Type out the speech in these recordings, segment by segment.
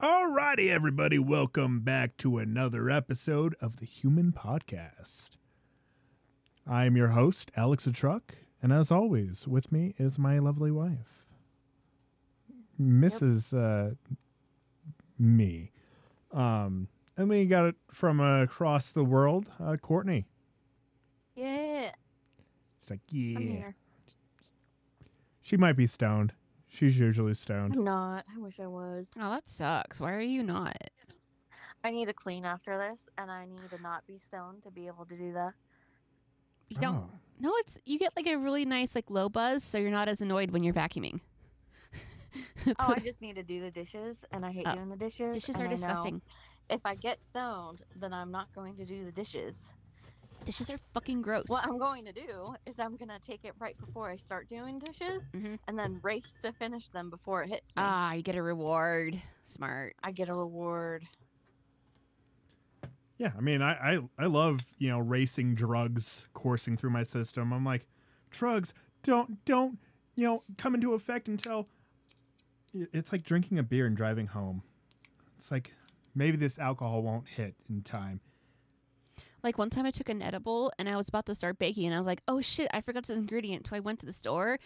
Alrighty, everybody, welcome back to another episode of the Human Podcast. I'm your host, Alex the Truck, and as always, with me is my lovely wife, Mrs. Uh, me. Um, and we got it from across the world, uh, Courtney. Yeah, It's like, yeah. She might be stoned. She's usually stoned. I'm not. I wish I was. Oh, that sucks. Why are you not? I need to clean after this, and I need to not be stoned to be able to do that. You don't. Oh. No, it's you get like a really nice like low buzz, so you're not as annoyed when you're vacuuming. That's Oh, I just need to do the dishes, and I hate Oh, doing the dishes. dishes and are I disgusting. If I get stoned, then I'm not going to do the dishes. Dishes are fucking gross. What I'm going to do is I'm gonna take it right before I start doing dishes, Mhm. and then race to finish them before it hits me. Ah, you get a reward. Smart. I get a reward. Yeah, I mean, I, I I love you know racing drugs coursing through my system. I'm like, drugs don't don't you know come into effect until it's like drinking a beer and driving home. It's like maybe this alcohol won't hit in time. Like one time I took an edible and I was about to start baking and I was like, oh shit, I forgot the ingredient. So I went to the store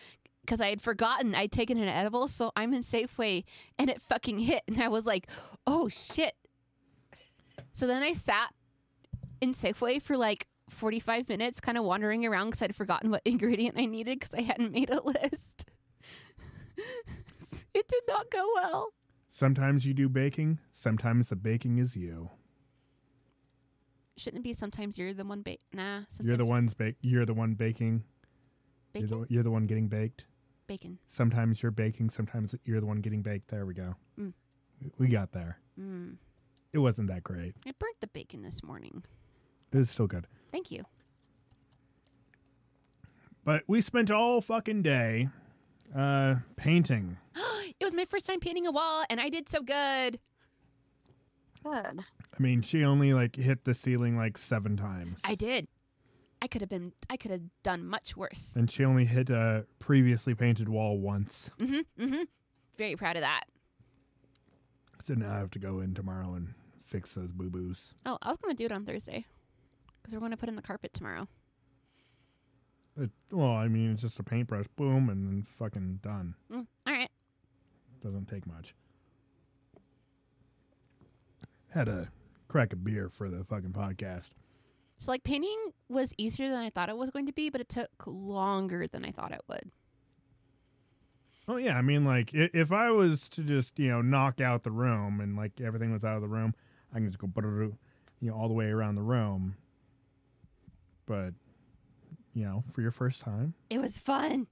because I had forgotten I'd taken an edible. So I'm in Safeway and it fucking hit. And I was like, oh shit. So then I sat in Safeway for like 45 minutes, kind of wandering around because I'd forgotten what ingredient I needed because I hadn't made a list. it did not go well. Sometimes you do baking. Sometimes the baking is you. Shouldn't it be sometimes you're the one ba- Nah. Sometimes You're the ones bake. You're the one baking. Bacon? You're the, you're the one getting baked. Bacon. Sometimes you're baking. Sometimes you're the one getting baked. There we go. Mm. We got there. Mm. It wasn't that great. I burnt the bacon this morning. It was still good. Thank you. But we spent all fucking day uh painting. it was my first time painting a wall, and I did so good. Good. I mean, she only like hit the ceiling like seven times. I did. I could have been. I could have done much worse. and she only hit a previously painted wall once. Mm-hmm. Mm-hmm. Very proud of that. So now I have to go in tomorrow and fix those boo boos. Oh, I was gonna do it on Thursday because we're going to put in the carpet tomorrow. It, well, I mean, it's just a paintbrush, boom, and then fucking done. Mm. All right. Doesn't take much. Had to crack a beer for the fucking podcast. So like painting was easier than I thought it was going to be, but it took longer than I thought it would. Oh yeah, I mean, like if I was to just you know knock out the room and like everything was out of the room, I can just go you know all the way around the room. But you know, for your first time, It was fun.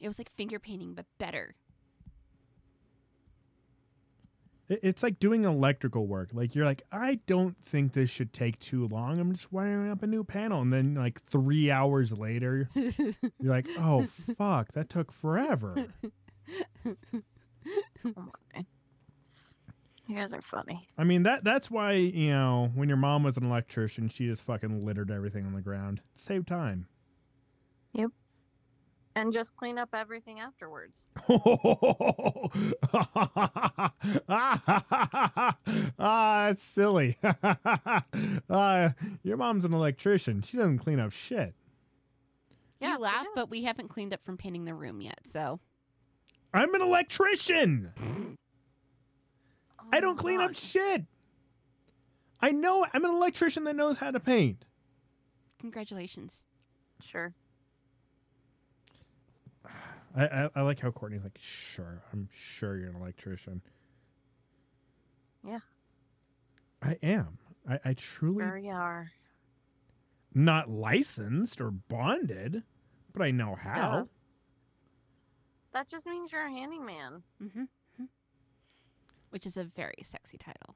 It was like finger painting, but better. it, it's like doing electrical work. Like you're like, I don't think this should take too long. I'm just wiring up a new panel, and then like three hours later, you're like, oh fuck, that took forever. You guys are funny. I mean that that's why you know when your mom was an electrician, she just fucking littered everything on the ground. Save time. Yep. And just clean up everything afterwards. ah, that's silly. uh, your mom's an electrician. She doesn't clean up shit. Yeah, you we laugh, do. but we haven't cleaned up from painting the room yet. So I'm an electrician. I Oh don't my clean up shit. I know I'm an electrician that knows how to paint. congratulations. Sure. I, I, I like how Courtney's like, sure, I'm sure you're an electrician. Yeah. I am. I, I truly Sure you are. not licensed or bonded, but I know how. Yeah. That just means you're a handyman. Mm-hmm. Which is a very sexy title.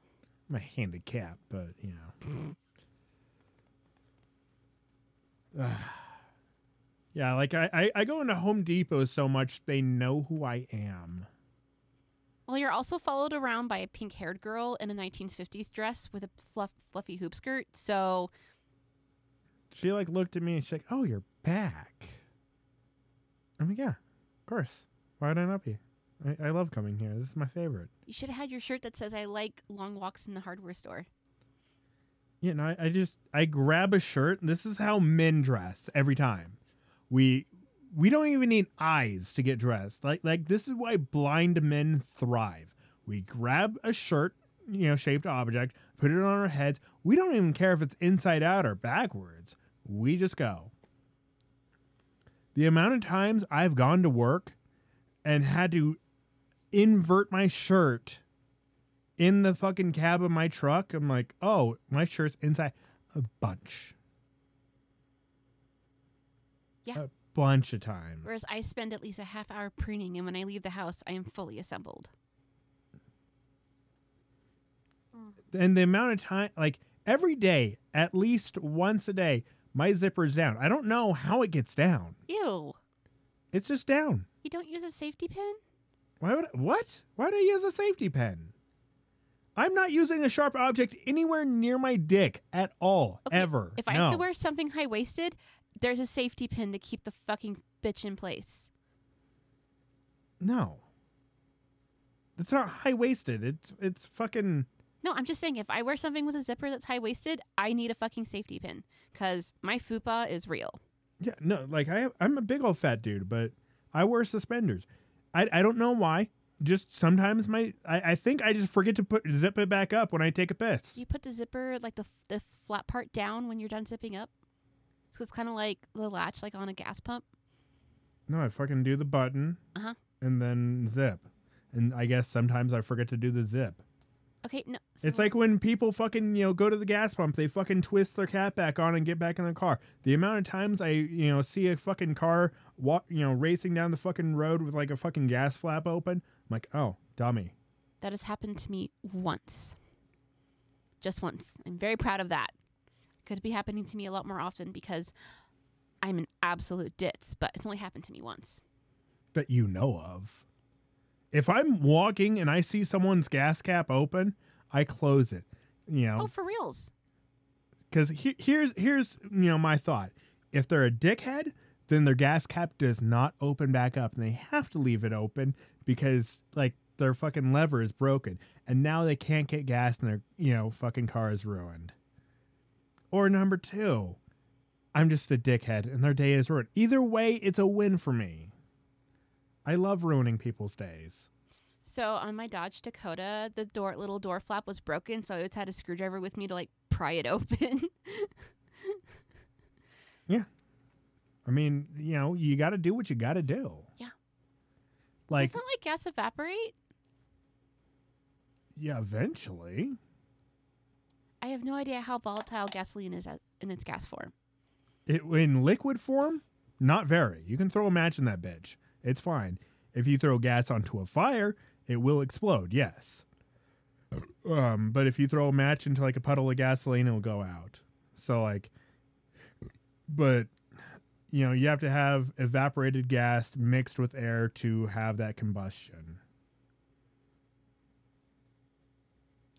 I'm a handicap, but you know. yeah, like I, I, I go into Home Depot so much they know who I am. Well, you're also followed around by a pink haired girl in a 1950s dress with a fluff, fluffy hoop skirt. So, She like looked at me and she's like, "Oh, you're back." I'm like, "Yeah, of course. Why would I not be? I, I love coming here. This is my favorite. You should have had your shirt that says I like long walks in the hardware store. Yeah, no, I, I just I grab a shirt. This is how men dress every time. We we don't even need eyes to get dressed. Like like this is why blind men thrive. We grab a shirt, you know, shaped object, put it on our heads. We don't even care if it's inside out or backwards. We just go. The amount of times I've gone to work and had to invert my shirt in the fucking cab of my truck. I'm like, oh, my shirt's inside a bunch. Yeah. A bunch of times. Whereas I spend at least a half hour preening, and when I leave the house, I am fully assembled. and the amount of time, like every day, at least once a day, my zipper's down. I don't know how it gets down. Ew. It's just down. You don't use a safety pin? Why would I, what? Why would I use a safety pin? I'm not using a sharp object anywhere near my dick at all, Okay, ever. If I no. have to wear something high waisted, there's a safety pin to keep the fucking bitch in place. no, it's not high waisted. It's it's fucking. No, I'm just saying if I wear something with a zipper that's high waisted, I need a fucking safety pin because my fupa is real. Yeah, no, like I I'm a big old fat dude, but I wear suspenders. I I don't know why. Just sometimes my I, I think I just forget to put zip it back up when I take a piss. You put the zipper, like the, the flat part, down when you're done zipping up. So it's kind of like the latch, like on a gas pump. No, I fucking do the button Uh-huh. and then zip. And I guess sometimes I forget to do the zip. Okay, no. It's like when people fucking, you know, go to the gas pump, they fucking twist their cap back on and get back in the car. The amount of times I, you know, see a fucking car walk, you know, racing down the fucking road with like a fucking gas flap open, I'm like, "Oh, dummy." that has happened to me once. Just once. I'm very proud of that. Could be happening to me a lot more often because I'm an absolute ditz, but it's only happened to me once. that you know of. If I'm walking and I see someone's gas cap open, I close it. You know. Oh, for reals. because he, here's here's you know my thought. If they're a dickhead, then their gas cap does not open back up, and they have to leave it open because like their fucking lever is broken, and now they can't get gas, and their you know fucking car is ruined. Or number two, I'm just a dickhead, and their day is ruined. Either way, it's a win for me. I love ruining people's days. So on my Dodge Dakota, the door little door flap was broken, so I always had a screwdriver with me to like pry it open. Yeah. I mean, you know, you got to do what you got to do. Yeah. Like, Doesn't like gas evaporate? yeah, eventually. I have no idea how volatile gasoline is in its gas form. It, in liquid form, not very. You can throw a match in that bitch. It's fine. If you throw gas onto a fire, it will explode. Yes. Um, but if you throw a match into like a puddle of gasoline, it'll go out. So like, but you know, you have to have evaporated gas mixed with air to have that combustion.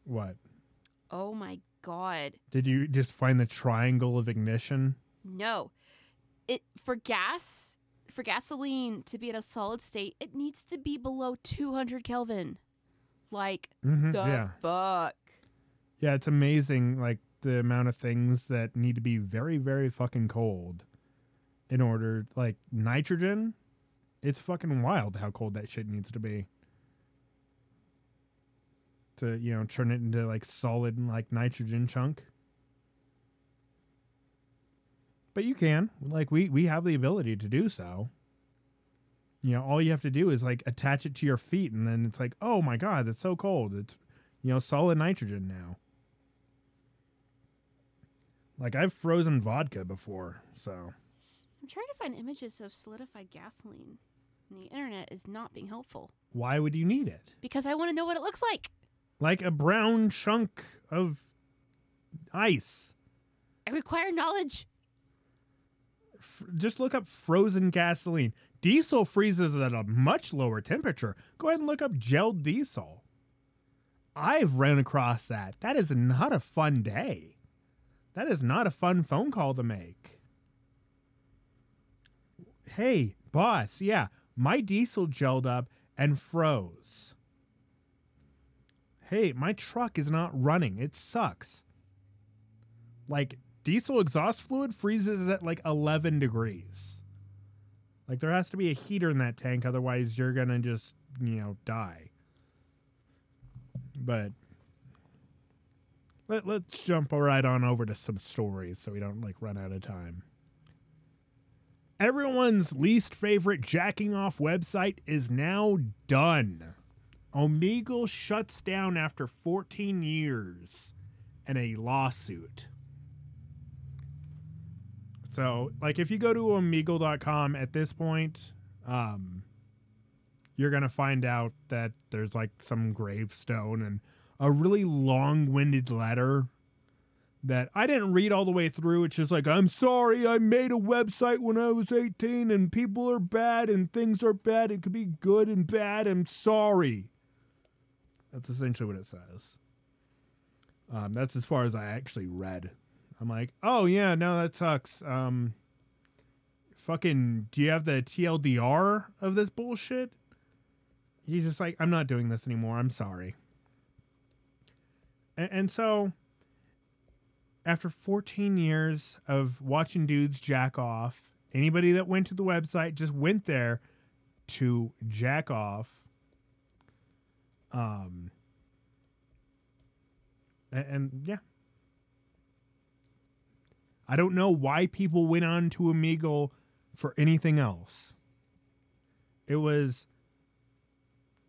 What? Oh my god. Did you just find the triangle of ignition? No. It for gas, for gasoline to be at a solid state, it needs to be below 200 Kelvin. Like Mm-hmm. the yeah. fuck. Yeah, it's amazing like the amount of things that need to be very, very fucking cold in order like nitrogen. It's fucking wild how cold that shit needs to be. To, you know, turn it into like solid like nitrogen chunk. But you can. Like we we have the ability to do so. You know, all you have to do is like attach it to your feet and then it's like, "Oh my god, that's so cold." It's you know, solid nitrogen now. Like I've frozen vodka before, so I'm trying to find images of solidified gasoline. And the internet is not being helpful why would you need it? because I want to know what it looks like. Like a brown chunk of ice. I require knowledge. F- just look up frozen gasoline. Diesel freezes at a much lower temperature. Go ahead and look up gelled diesel. I've ran across that. That is not a fun day. That is not a fun phone call to make. Hey, boss, yeah, my diesel gelled up and froze. Hey, my truck is not running. It sucks. Like diesel exhaust fluid freezes at like 11 degrees. Like there has to be a heater in that tank otherwise you're going to just, you know, die. But let, let's jump right on over to some stories so we don't like run out of time. Everyone's least favorite jacking off website is now done. Omegle shuts down after 14 years and a lawsuit. So, like, if you go to omegle.com at this point, um, you're going to find out that there's like some gravestone and a really long winded letter that I didn't read all the way through. It's just like, I'm sorry, I made a website when I was 18 and people are bad and things are bad. It could be good and bad. I'm sorry. That's essentially what it says. Um, that's as far as I actually read. I'm like, oh yeah, no, that sucks. Um, fucking, do you have the TLDR of this bullshit? He's just like, I'm not doing this anymore. I'm sorry. And, and so, after 14 years of watching dudes jack off, anybody that went to the website just went there to jack off. Um, and, and yeah, I don't know why people went on to Omegle for anything else. It was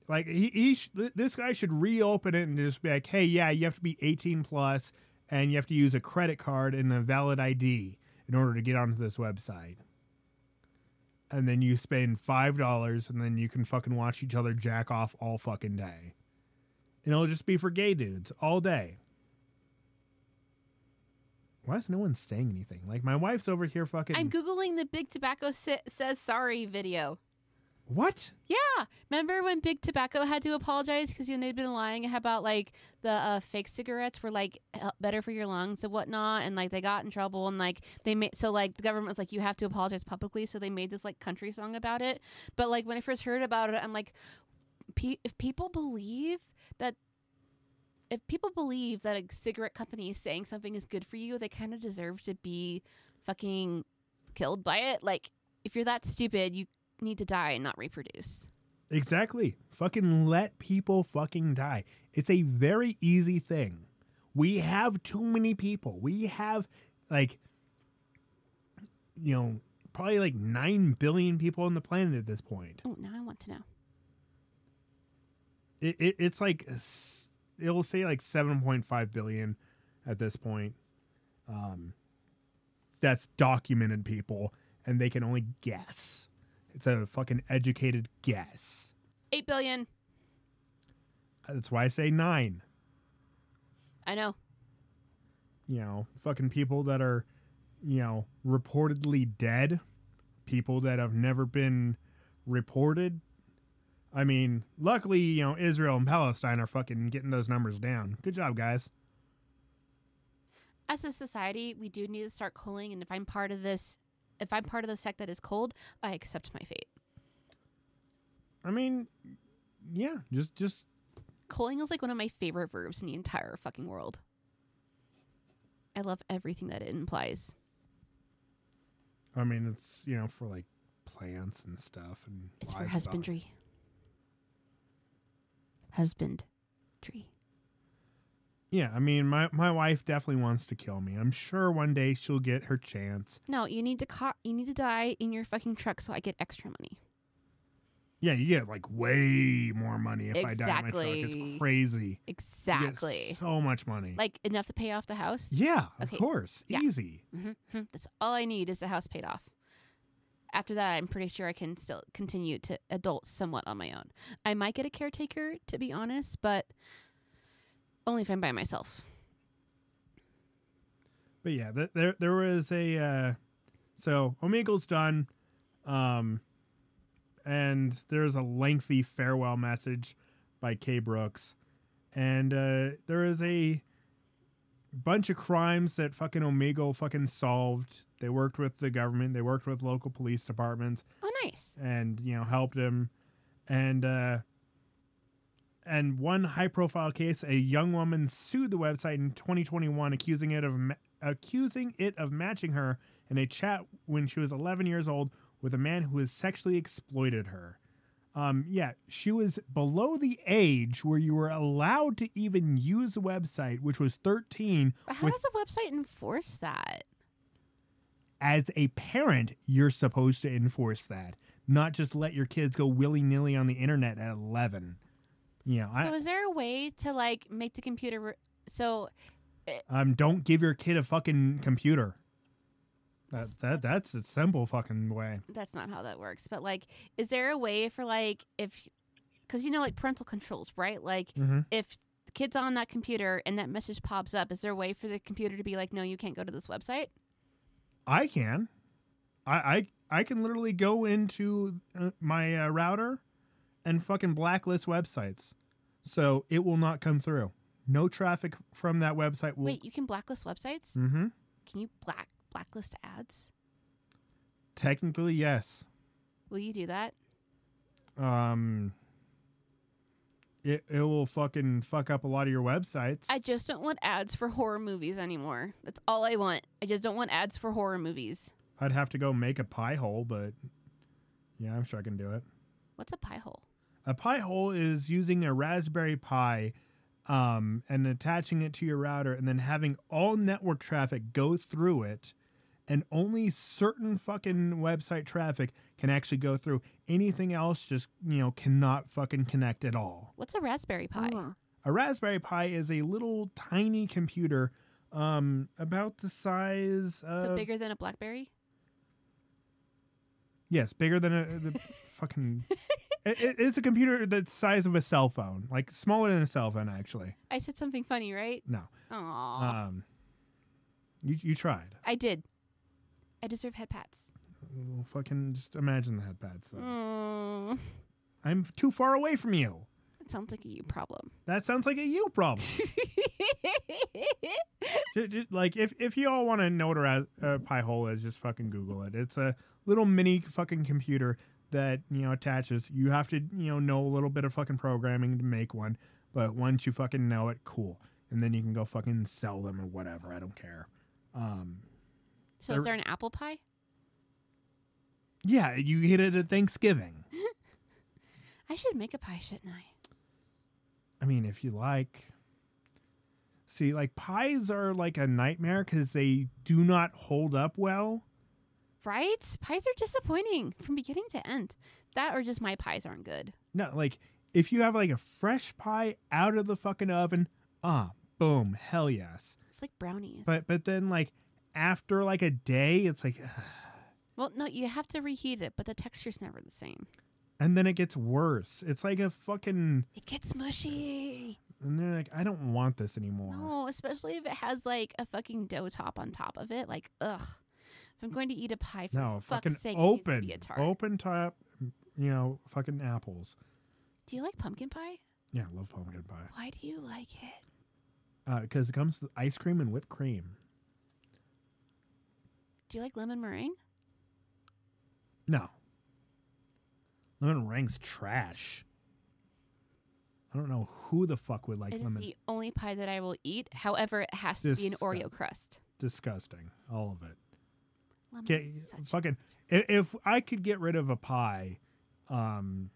like he, he sh- this guy should reopen it and just be like, "Hey, yeah, you have to be 18 plus and you have to use a credit card and a valid ID in order to get onto this website." And then you spend five dollars, and then you can fucking watch each other jack off all fucking day. And it'll just be for gay dudes all day. Why is no one saying anything? Like my wife's over here fucking. I'm googling the Big Tobacco sa- says sorry video. What? Yeah, remember when Big Tobacco had to apologize because you know they'd been lying about like the uh, fake cigarettes were like better for your lungs and whatnot, and like they got in trouble and like they made so like the government was like you have to apologize publicly, so they made this like country song about it. But like when I first heard about it, I'm like, pe- if people believe that. If people believe that a cigarette company is saying something is good for you, they kind of deserve to be fucking killed by it. Like, if you're that stupid, you need to die and not reproduce. Exactly. Fucking let people fucking die. It's a very easy thing. We have too many people. We have like you know, probably like 9 billion people on the planet at this point. Oh, now I want to know. It, it it's like it'll say like 7.5 billion at this point. Um that's documented people and they can only guess. It's a fucking educated guess. Eight billion. That's why I say 9. I know. you know, fucking people that are, you know, reportedly dead, people that have never been reported. I mean, luckily, you know, Israel and Palestine are fucking getting those numbers down. Good job, guys. As a society, we do need to start cooling, and if I'm part of this, if I'm part of the sect that is cold, I accept my fate. I mean, yeah, just just Cooling is like one of my favorite verbs in the entire fucking world. I love everything that it implies. I mean, it's, you know, for like plants and stuff and It's for livestock. husbandry. Husbandry. Yeah, I mean, my my wife definitely wants to kill me. I'm sure one day she'll get her chance. No, you need to you need to die in your fucking truck so I get extra money. Yeah, you get like way more money if I die in my truck. Exactly. It's crazy. Exactly. so much money. Like enough to pay off the house. yeah, of Okay. course. Yeah. Easy. hmm That's all I need is the house paid off. After that, I'm pretty sure I can still continue to adult somewhat on my own. I might get a caretaker, to be honest, but only if I'm by myself. But yeah, th- there there was a uh, so Omegle's done, um, and there's a lengthy farewell message by K-Brooks, and uh, there is a bunch of crimes that fucking Omegle fucking solved. They worked with the government. They worked with local police departments. Oh, nice. and you know helped him and uh, and one high profile case, a young woman sued the website in 2021, accusing it of ma- accusing it of matching her in a chat when she was 11 years old with a man who has sexually exploited her. Um, yeah, she was below the age where you were allowed to even use the website, which was 13. But how with does the website enforce that? as a parent, you're supposed to enforce that, not just let your kids go willy nilly on the internet at 11. You know, So I, is there a way to like make the computer? Re- so um, don't give your kid a fucking computer. That, That's- that that's a simple fucking way. that's not how that works. But like, is there a way for like if, because you know like parental controls, right? Like Mm-hmm. if the kid's on that computer and that message pops up, is there a way for the computer to be like, no, you can't go to this website? I can, I I, I can literally go into uh, my uh, router and fucking blacklist websites, so it will not come through. No traffic from that website will. Wait, you can blacklist websites? Mm-hmm. Can you black blacklist ads? Technically, yes. Will you do that? um it, it will fucking fuck up a lot of your websites. I just don't want ads for horror movies anymore. That's all I want. I just don't want ads for horror movies. I'd have to go make a Pi-hole, but yeah, I'm sure I can do it. What's a Pi-hole? A Pi-hole is using a Raspberry Pi um, and attaching it to your router and then having all network traffic go through it and only certain fucking website traffic can actually go through. Anything else just, you know, cannot fucking connect at all. What's a Raspberry Pi? Mm. A Raspberry Pi is a little tiny computer, um, about the size of So bigger than a BlackBerry? yes, bigger than a the fucking. It, it- it's a computer that's size of a cell phone, like smaller than a cell phone, actually. I said something funny, right? No, Aw. um, you you tried. I did. I deserve head pats. Well, fucking just imagine the headpads. Though. Mm, I'm too far away from you. that sounds like a you problem. That sounds like a you problem. Ju- ju- like if if you all want to know what a uh, Pi-hole is, just fucking Google it. It's a little mini fucking computer that you know attaches. You have to you know know a little bit of fucking programming to make one, but once you fucking know it, cool, and then you can go fucking sell them or whatever. I don't care. Um, so is there an apple pie? yeah, you get it at Thanksgiving. I should make a pie, shouldn't I? I mean, if you like. See, like pies are like a nightmare because they do not hold up well. Right? Pies are disappointing from beginning to end. That or just my pies aren't good. No, like if you have like a fresh pie out of the fucking oven, ah, boom, hell yes. It's like brownies. But but then like after like a day, it's like, well, no, you have to reheat it, but the texture's never the same. and then it gets worse. It's like a fucking, It gets mushy. and they're like, I don't want this anymore. No, especially if it has like a fucking dough top on top of it. Like, ugh. If I'm going to eat a pie, for No, fuck's fucking sake, it needs to open, be a tart. open top, you know, fucking apples. Do you like pumpkin pie? Yeah, I love pumpkin pie. Why do you like it? Uh, because it comes with ice cream and whipped cream. Do you like lemon meringue? No. Lemon meringue's trash. I don't know who the fuck would like it lemon. It's the only pie that I will eat. However, it has to be an Oreo crust. Disgusting. All of it. Lemon Okay, is such fucking. i- If I could get rid of a pie, um,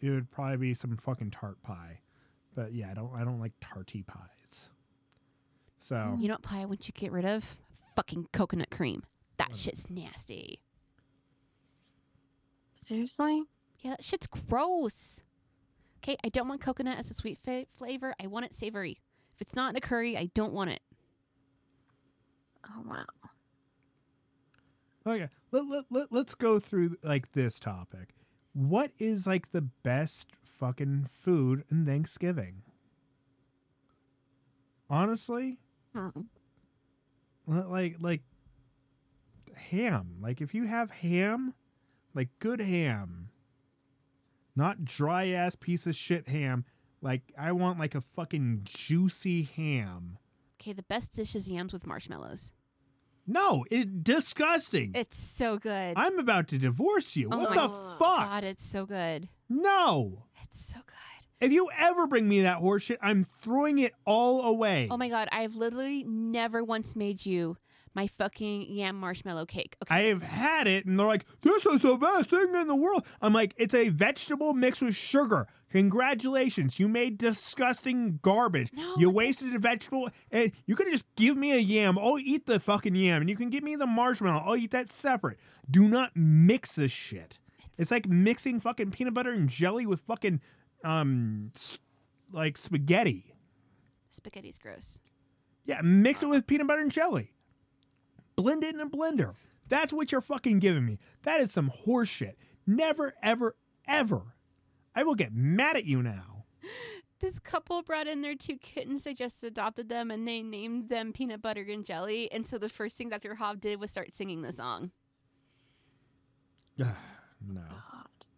it would probably be some fucking tart pie. But yeah, I don't. I don't like tarty pies. So You know what pie I want you to get rid of? Fucking coconut cream. That What? shit's nasty. Seriously? Yeah, that shit's gross. Okay, I don't want coconut as a sweet fa- flavor. I want it savory. If it's not in a curry, I don't want it. Oh wow. Okay, let, let, let, let's go through like this topic. What is like the best fucking food in Thanksgiving? Honestly, Hmm. Like like ham like if you have ham like good ham not dry ass piece of shit ham like i want like a fucking juicy ham Okay, the best dish is yams with marshmallows. No, it disgusting. It's so good. I'm about to divorce you. Oh what the fuck? God, it's so good. No. It's so good. If you ever bring me that horseshit, I'm throwing it all away. Oh my god, I've literally never once made you my fucking yam marshmallow cake. Okay. I have had it, and they're like, "This is the best thing in the world." I'm like, "It's a vegetable mixed with sugar. Congratulations, you made disgusting garbage. No, you wasted a vegetable, and you could just give me a yam. I'll eat the fucking yam, and you can give me the marshmallow. I'll eat that separate. Do not mix this shit. It's like mixing fucking peanut butter and jelly with fucking um, like spaghetti. Spaghetti's gross. Yeah, mix it with peanut butter and jelly. Blend it in a blender. That's what you're fucking giving me. That is some horse shit. Never, ever, ever. I will get mad at you now. This couple brought in their two kittens. They just adopted them and they named them Peanut Butter and Jelly. And so the first thing Dr. Hobb did was start singing the song. no.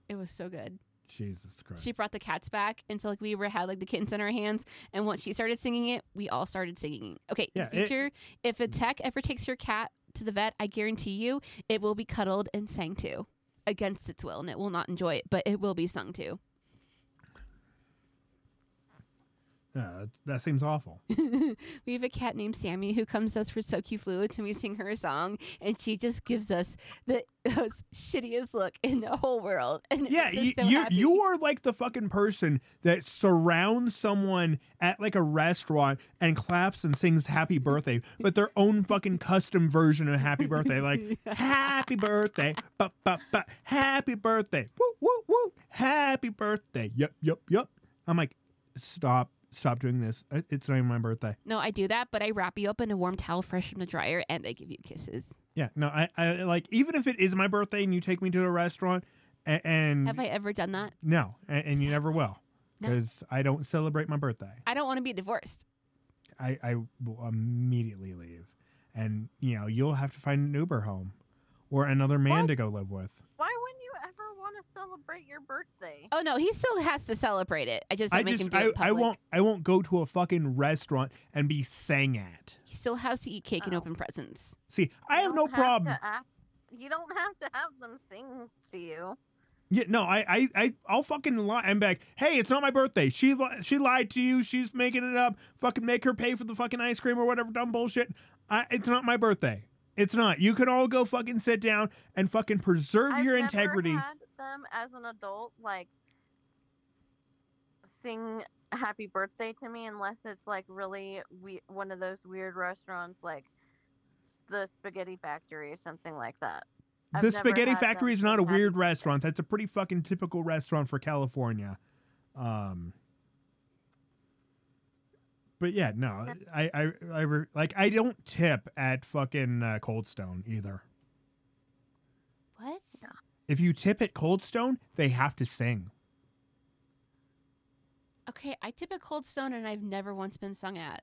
It was so good. Jesus Christ. She brought the cats back, and so like we were had like the kittens in our hands, and once she started singing it, we all started singing. Okay, Yeah, in the it- future, if a tech ever takes your cat to the vet, I guarantee you it will be cuddled and sang to, against its will, and it will not enjoy it, but it will be sung to. Yeah, that, that seems awful. we have a cat named Sammy who comes to us for So Fluids, and we sing her a song, and she just gives us the most shittiest look in the whole world. And Yeah, you, so you, you are like the fucking person that surrounds someone at like a restaurant and claps and sings happy birthday, but their own fucking custom version of happy birthday. Like, happy birthday, but, but, but, happy birthday, woo, woo, woo, happy birthday. Yep, yep, yep. I'm like, stop, stop doing this. It's not even my birthday. No, I do that, but I wrap you up in a warm towel fresh from the dryer, and I give you kisses. Yeah, no, I, I like, even if it is my birthday and you take me to a restaurant and, and Have I ever done that? no, and, and you never will. No. Because I don't celebrate my birthday. I don't want to be divorced. I, I will immediately leave. And, you know, you'll have to find an Uber home or another man What? to go live with. Why wouldn't you ever want to celebrate your birthday? Oh no, he still has to celebrate it. I just don't I make him do I, it in I won't I won't go to a fucking restaurant and be sang at. He still has to eat cake and Oh. open presents. See, I have no don't problem. to act- you don't have to have them sing to you. Yeah, no, I, I, I, I'll fucking lie. I'm back. Hey, it's not my birthday. She, li- she lied to you. She's making it up. Fucking make her pay for the fucking ice cream or whatever dumb bullshit. I, it's not my birthday. It's not. You can all go fucking sit down and fucking preserve I've your integrity. had them as an adult like sing happy birthday to me unless it's like really we- one of those weird restaurants like the Spaghetti Factory or something like that. I've the Spaghetti Factory is not a weird birthday. restaurant. That's a pretty fucking typical restaurant for California. Um, but yeah, no, I, I, I re- like I don't tip at fucking uh, Cold Stone either. What? If you tip at Cold Stone, they have to sing. Okay, I tip at Cold Stone and I've never once been sung at.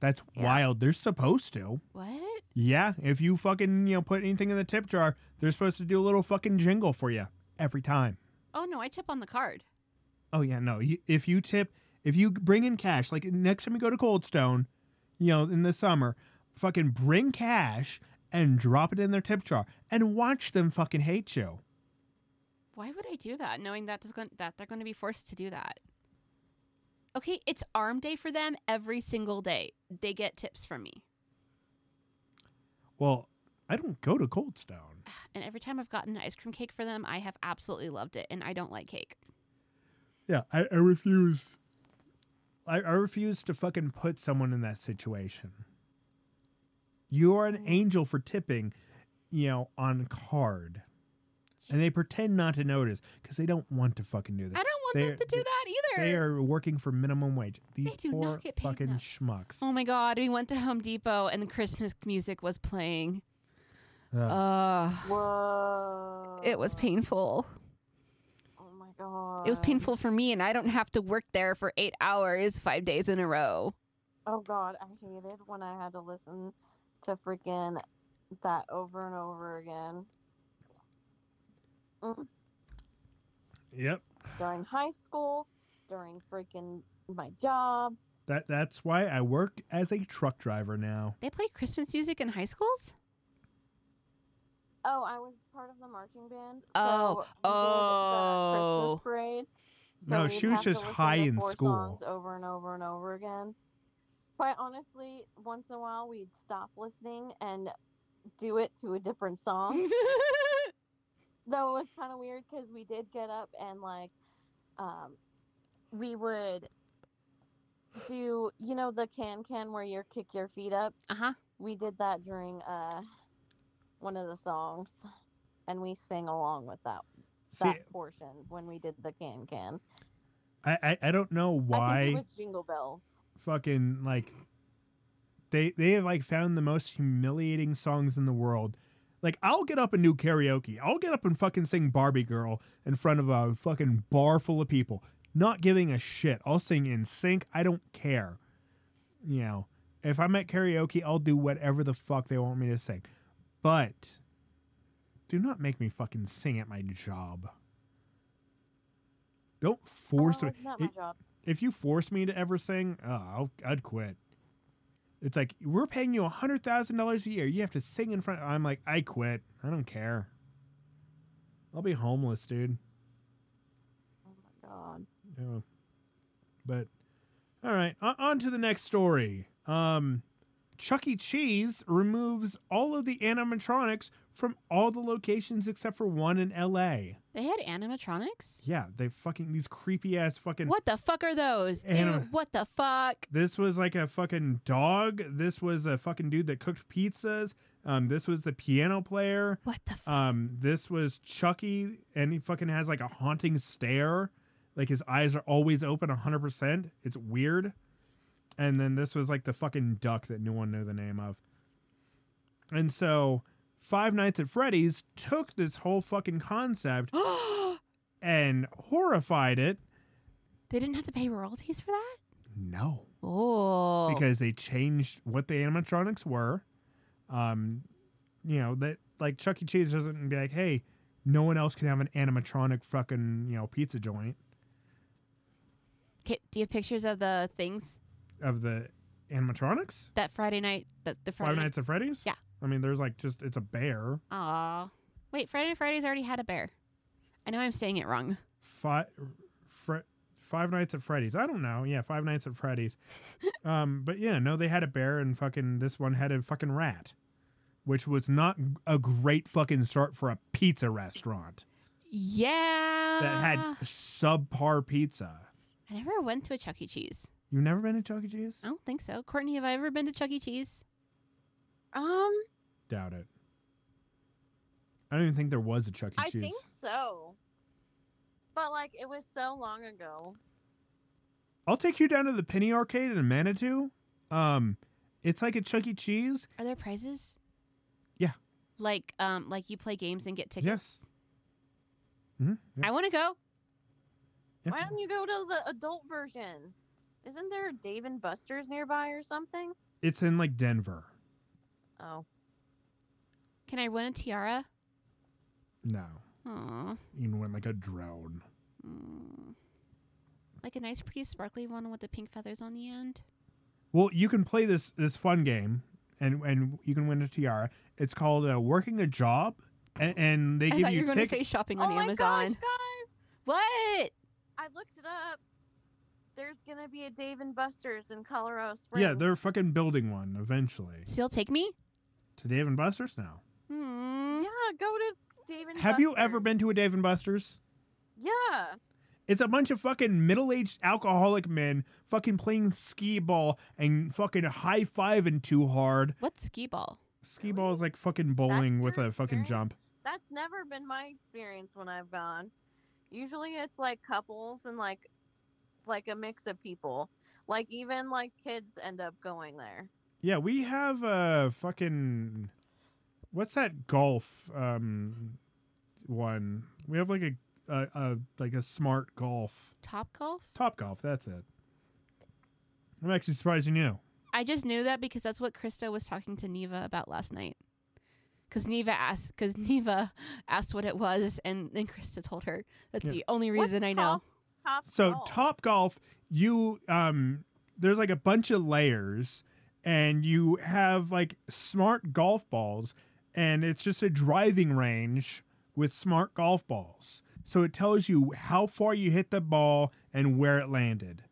That's Yeah. wild. They're supposed to. What? Yeah, if you fucking you know put anything in the tip jar, they're supposed to do a little fucking jingle for you every time. Oh no, I tip on the card. Oh yeah, no. If you tip, if you bring in cash, like next time you go to Cold Stone, you know, in the summer, fucking bring cash and drop it in their tip jar and watch them fucking hate you. Why would I do that, knowing that, gon- that they're going to be forced to do that? Okay, it's arm day for them every single day. They get tips from me. Well, I don't go to Cold Stone. And every time I've gotten an ice cream cake for them, I have absolutely loved it. And I don't like cake. Yeah, I, I refuse. I, I refuse to fucking put someone in that situation. You are an angel for tipping, you know, on card. And they pretend not to notice because they don't want to fucking do that. I don't want They're- them to do that either. They are working for minimum wage. These do not poor get paid fucking enough. schmucks. Oh my god, we went to Home Depot and the Christmas music was playing. Ugh. Uh, Whoa. it was painful. Oh my god. It was painful for me, and I don't have to work there for eight hours, five days in a row. Oh god, I hated when I had to listen to freaking that over and over again. Mm. yep. During high school, during freaking my jobs. That that's why I work as a truck driver now. They play Christmas music in high schools? Oh, I was part of the marching band. Oh, so we did the oh. Christmas parade. No, she was just high in school. songs over and over and over again. Quite honestly, once in a while we'd stop listening and do it to a different song. Though it was kind of weird because we did get up and like, um, we would do you know the can can where you kick your feet up. uh huh. We did that during uh one of the songs, and we sang along with that See, that portion when we did the can can. I, I I don't know I think why it was Jingle Bells. Fucking like they they have like found the most humiliating songs in the world. Like I'll get up and do karaoke. I'll get up and fucking sing Barbie Girl in front of a fucking bar full of people, not giving a shit. I'll sing NSYNC. I don't care. You know, if I'm at karaoke, I'll do whatever the fuck they want me to sing. But do not make me fucking sing at my job. Don't force oh, me. not my It- job. If you force me to ever sing, oh, I'll, I'd quit. It's like we're paying you a hundred thousand dollars a year. You have to sing in front. I'm like, I quit. I don't care. I'll be homeless, dude. Oh my god. Yeah. But all right, on, on to the next story. Um, Chuck E. Cheese removes all of the animatronics from all the locations except for one in L.A. They had animatronics? Yeah, they fucking these creepy ass fucking What the fuck are those? Ew, what the fuck? This was like a fucking dog. This was a fucking dude that cooked pizzas. Um, this was the piano player. What the fuck? Um, this was Chucky, and he fucking has like a haunting stare. Like his eyes are always open 100%. It's weird. And then this was like the fucking duck that no one knew the name of. And so Five Nights at Freddy's took this whole fucking concept and horrified it. they didn't have to pay royalties for that? No. Oh. because they changed what the animatronics were. Um, you know that like Chuck E. Cheese doesn't be like, hey, no one else can have an animatronic fucking you know pizza joint Okay, do you have pictures of the things of the animatronics. that Friday night? That the Friday Five? Nights at Freddy's. Yeah. I mean, there's like just it's a bear. Aw. Wait, Friday Night Fridays already had a bear. I know I'm saying it wrong. Five. Fre- Five Nights at Freddy's. I don't know. Yeah, Five Nights at Freddy's. um, but yeah, no, they had a bear and fucking this one had a fucking rat, which was not a great fucking start for a pizza restaurant. Yeah. that had subpar pizza. I never went to a Chuck E. Cheese. You've never been to Chuck E. Cheese? I don't think so. Courtney, have I ever been to Chuck E. Cheese? Um, Doubt it. I don't even think there was a Chuck E. I Cheese. I think so. But like it was so long ago. I'll take you down to the Penny Arcade in Manitou. Um, it's like a Chuck E. Cheese. Are there prizes? Yeah. Like um like you play games and get tickets? Yes. Mm-hmm. I want to go. Why don't you go to the adult version? Isn't there a Dave and Buster's nearby or something? It's in like Denver. Oh, Can I win a tiara? No, Aw. you can win like a drone. Mm. Like a nice, pretty, sparkly one with the pink feathers on the end. Well, you can play this this fun game, and and you can win a tiara. It's called uh, Working a Job, and, and they I give thought you you were going to say shopping oh on my Amazon. gosh, guys! What? I looked it up. There's gonna be a Dave and Buster's in Colorado Springs. Yeah, they're fucking building one eventually. So you'll take me? To Dave and Buster's now. Hmm. Yeah, go to Dave and Have you ever been to a Dave and Buster's? Yeah. It's a bunch of fucking middle-aged alcoholic men fucking playing skee ball and fucking high fiving too hard. What's skee ball? Skee ball is like fucking bowling with a fucking experience? jump. That's never been my experience when I've gone. Usually it's like couples and like like a mix of people. Like even like kids end up going there. Yeah, we have a fucking what's that golf um one? We have like a a, a like a smart golf Top golf? top golf. That's it. I'm actually surprised you knew. I just knew that because that's what Krista was talking to Neva about last night. Because Neva asked, because Neva asked what it was, and then Krista told her. That's Yeah. the only What's reason I know. Top, top? So golf? Top Golf, you um, there's like a bunch of layers, and you have like smart golf balls, and it's just a driving range with smart golf balls. So it tells you how far you hit the ball and where it landed.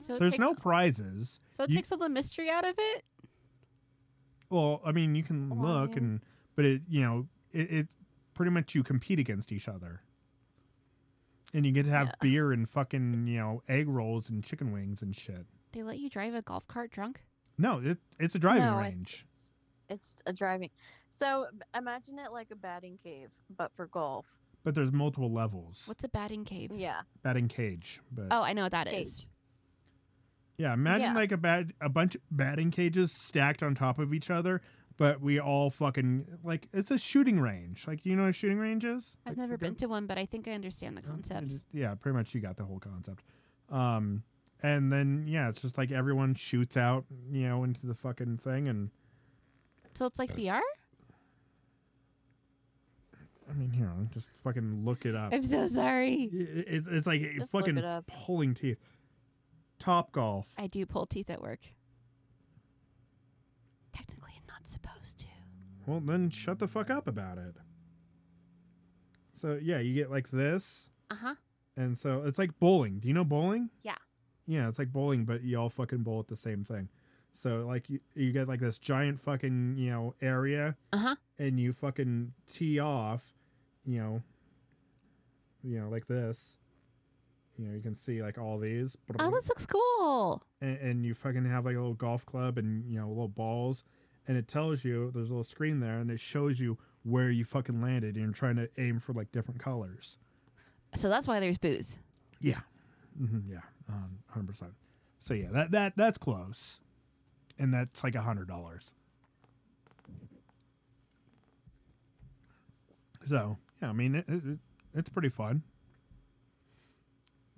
So it There's takes, no prizes. So it you- takes all the mystery out of it. Well, I mean, you can look Why? and, but it, you know, it, it pretty much you compete against each other, and you get to have Yeah. beer and fucking you know egg rolls and chicken wings and shit. They let you drive a golf cart drunk. No, it, it's a driving No, range. It's, it's a driving. So imagine it like a batting cave, but for golf. but there's multiple levels. What's a batting cave? Yeah. batting cage, but Oh, I know what that is. Cage. yeah, imagine yeah. like a bad a bunch of batting cages stacked on top of each other, but we all fucking like it's a shooting range. Like you know what a shooting range is? I've Like, never been to one, but I think I understand the concept. just- yeah, pretty much you got the whole concept. Um, and then yeah, it's just like everyone shoots out, you know, into the fucking thing, and So it's like VR? I mean, you know, just fucking look it up. I'm so sorry. It's it's like Just fucking it pulling teeth. Topgolf. I do pull teeth at work. Technically, I'm not supposed to. Well, then shut the fuck up about it. So yeah, you get like this, Uh huh. and so it's like bowling. Do you know bowling? Yeah. Yeah, it's like bowling, but you all fucking bowl at the same thing. So like you, you get like this giant fucking you know area, Uh huh. and you fucking tee off, you know, you know like this. You know, you can see like all these, Oh, this looks cool. and, and you fucking have like a little golf club and you know little balls, and it tells you there's a little screen there, and it shows you where you fucking landed, and you're trying to aim for like different colors. So that's why there's booze. Yeah, hmm yeah, hundred percent. So yeah, that that that's close, and that's like a hundred dollars. So yeah, I mean it, it, it's pretty fun.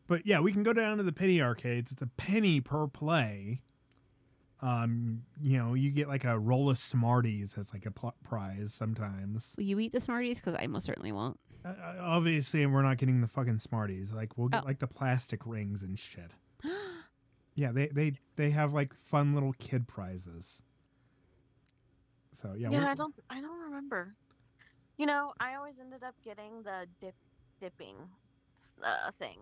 But yeah, we can go down to the penny arcades. It's a penny per play. Um, you know, you get like a roll of Smarties as like a pl- prize sometimes. Will you eat the Smarties? Because I most certainly won't. Uh, uh, obviously, we're not getting the fucking Smarties. Like we'll get Oh. like the plastic rings and shit. Yeah, they they they have like fun little kid prizes. So yeah, Yeah, I don't. I don't remember. You know, I always ended up getting the dip, dipping, uh, thing.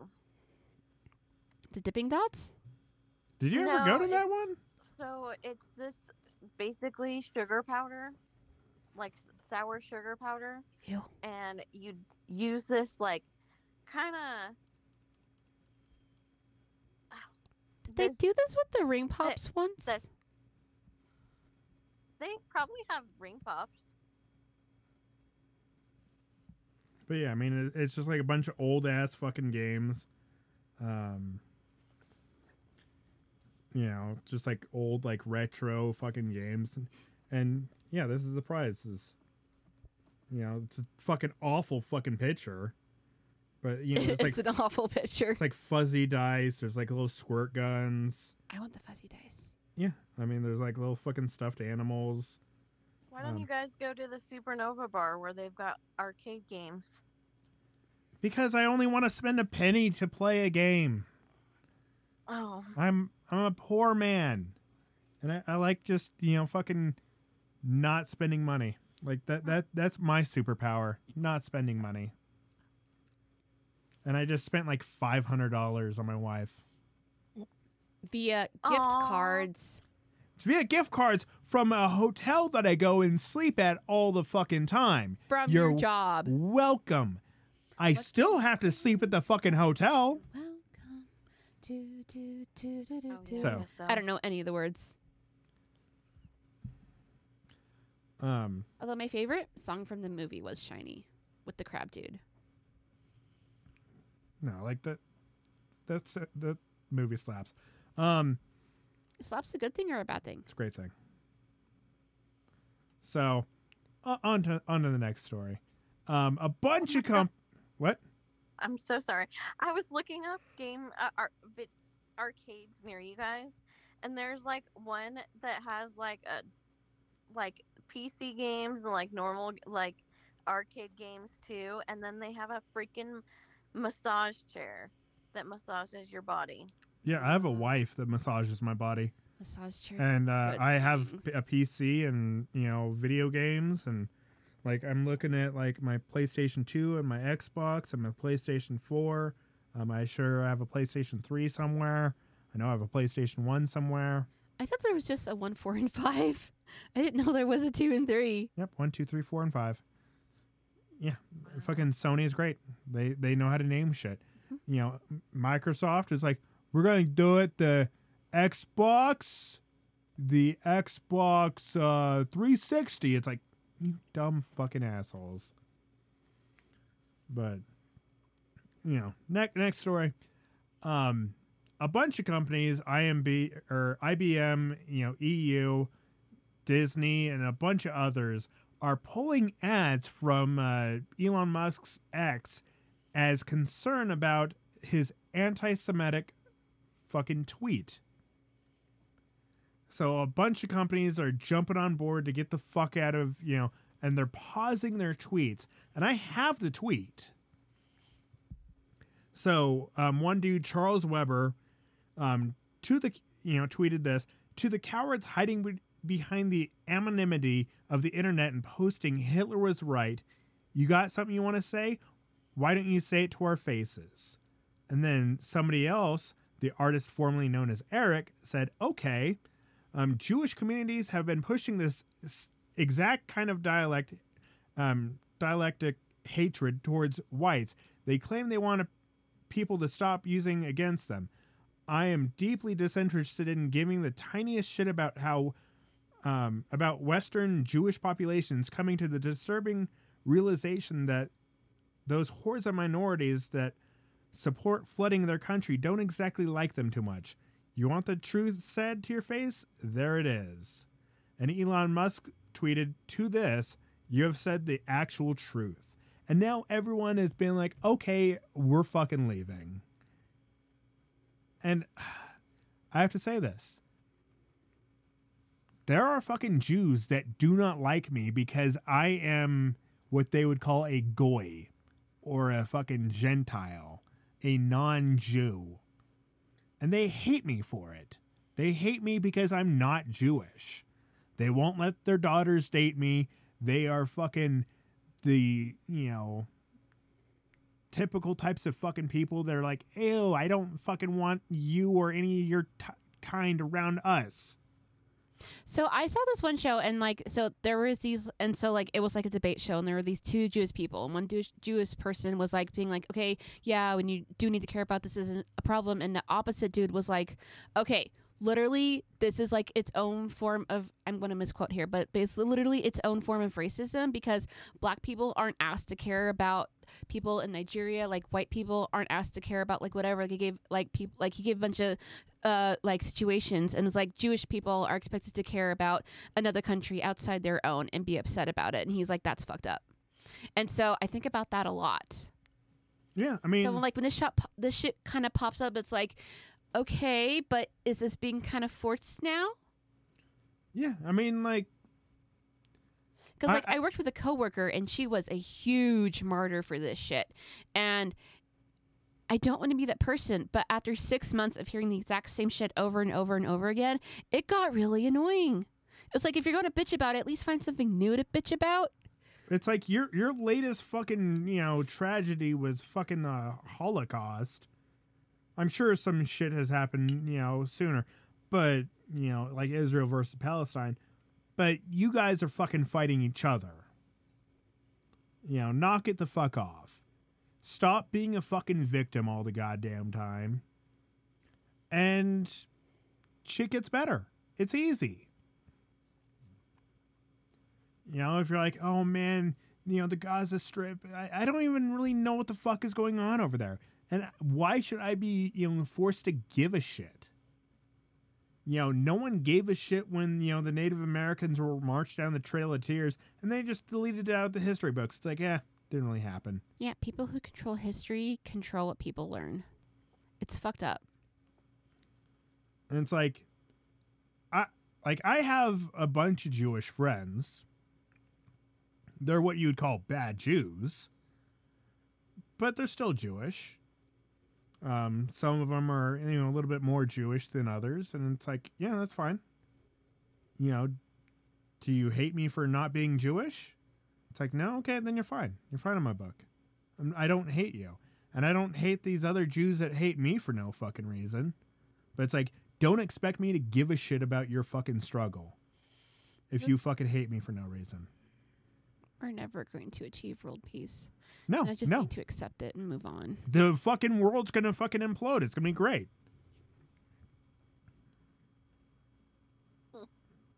The dipping dots? Did you ever go to it- that one? So it's this basically sugar powder, like sour sugar powder, Ew. and you use this like kind of. Did they do this with the ring pops once? this- They probably have ring pops. But yeah, I mean, it's just like a bunch of old ass fucking games. Um, you know, just like old, like retro fucking games, and, and yeah, this is the prize. This is, you know, it's a fucking awful fucking picture, but you know, it's it's like an awful picture. it's like fuzzy dice. There's like little squirt guns. I want the fuzzy dice. Yeah, I mean, there's like little fucking stuffed animals. Why don't Um, you guys go to the Supernova bar where they've got arcade games? Because I only want to spend a penny to play a game. Oh, I'm I'm a poor man, and I, I like just you know fucking not spending money. Like that that that's my superpower, not spending money. And I just spent like five hundred dollars on my wife Via gift Aw. cards. via gift cards from a hotel that I go and sleep at all the fucking time. From You're your job. Welcome. I still have to sleep at the fucking hotel. Welcome to do do do do oh do. yeah, So- I so. I don't know any of the words. Um, Although my favorite song from the movie was "Shiny" with the crab dude. no, like that. That's the movie slaps. Um, slaps a good thing or a bad thing? It's a great thing. So, uh, on to on to the next story. Um, a bunch Oh of my God. comp. What? I'm so sorry. I was looking up game uh, ar- vid- arcades near you guys, and there's like one that has like a like PC games and like normal like arcade games too, and then they have a freaking massage chair. that massages your body. Yeah, I have a wife that massages my body, Massage chair. and uh, I have things. p- a PC and you know video games, and like I'm looking at like my PlayStation Two and my Xbox and my PlayStation Four. Um, I sure I have a PlayStation Three somewhere. I know I have a PlayStation One somewhere. I thought there was just a one, four, and five. I didn't know there was a two and three. Yep, one, two, three, four, and five. Yeah, fucking Sony is great. They they know how to name shit. You know, Microsoft is like, we're gonna do it the Xbox, the Xbox uh, 360. It's like, you dumb fucking assholes. But you know, next next story. Um, a bunch of companies, IMB or IBM, you know, EU, Disney, and a bunch of others are pulling ads from uh, Elon Musk's X as concern about his anti-Semitic fucking tweet. So a bunch of companies are jumping on board to get the fuck out of you know, and they're pausing their tweets. And I have the tweet. So um, one dude, Charles Weber, um, to the you know tweeted this to the cowards hiding be- behind the anonymity of the internet and posting Hitler was right. You got something you want to say? Why don't you say it to our faces? And then somebody else, the artist formerly known as Eric, said, "Okay, um, Jewish communities have been pushing this exact kind of dialect, um, dialectic hatred towards whites. They claim they want people to stop using against them. I am deeply disinterested in giving the tiniest shit about how um, about Western Jewish populations coming to the disturbing realization that those hordes of minorities that support flooding their country don't exactly like them too much. You want the truth said to your face? There it is. And Elon Musk tweeted to this, You have said the actual truth. And now everyone has been like, okay, we're fucking leaving. And I have to say this. There are fucking Jews that do not like me because I am what they would call a goy or a fucking Gentile, a non Jew. And they hate me for it. They hate me because I'm not Jewish. They won't let their daughters date me. They are fucking the, you know, typical types of fucking people that are like, ew, I don't fucking want you or any of your t- kind around us. So I saw this one show, and like, so there was these, and so like, it was like a debate show, and there were these two Jewish people, and one Jewish, Jewish person was like being like, okay, yeah, when you do need to care about this isn't a problem, and the opposite dude was like, okay, literally, this is like its own form of, I'm going to misquote here, but basically, literally its own form of racism because black people aren't asked to care about people in Nigeria, like white people aren't asked to care about like whatever. Like he gave like people, like he gave a bunch of uh like situations and it's like Jewish people are expected to care about another country outside their own and be upset about it and he's like that's fucked up. And so I think about that a lot. Yeah, I mean, so when, like when this shot this shit kind of pops up it's like okay, but is this being kind of forced now? yeah, I mean, like, Because I- like I, worked with a coworker and she was a huge martyr for this shit, and I don't want to be that person. But after six months of hearing the exact same shit over and over and over again, it got really annoying. It's like if you're going to bitch about it, at least find something new to bitch about. it's like your your latest fucking you know tragedy was fucking the Holocaust. I'm sure some shit has happened you know sooner, but you know like Israel versus Palestine. But you guys are fucking fighting each other. You know, knock it the fuck off. Stop being a fucking victim all the goddamn time. And shit gets better. It's easy. You know, if you're like, oh man, you know, the Gaza Strip, I, I don't even really know what the fuck is going on over there. And why should I be, you know, forced to give a shit? You know, no one gave a shit when, you know, the Native Americans were marched down the Trail of Tears and they just deleted it out of the history books. It's like, eh, didn't really happen. Yeah, people who control history control what people learn. It's fucked up. And it's like, I like I have a bunch of Jewish friends. They're what you would call bad Jews, but they're still Jewish. Um, some of them are you know a little bit more Jewish than others, and it's like, yeah, that's fine. You know, do you hate me for not being Jewish? It's like, no, okay, then you're fine. You're fine in my book. I'm, I don't hate you, and I don't hate these other Jews that hate me for no fucking reason. But it's like, don't expect me to give a shit about your fucking struggle if you fucking hate me for no reason. We're never going to achieve world peace. No, And I just no. need to accept it and move on. the fucking world's gonna fucking implode. It's gonna be great.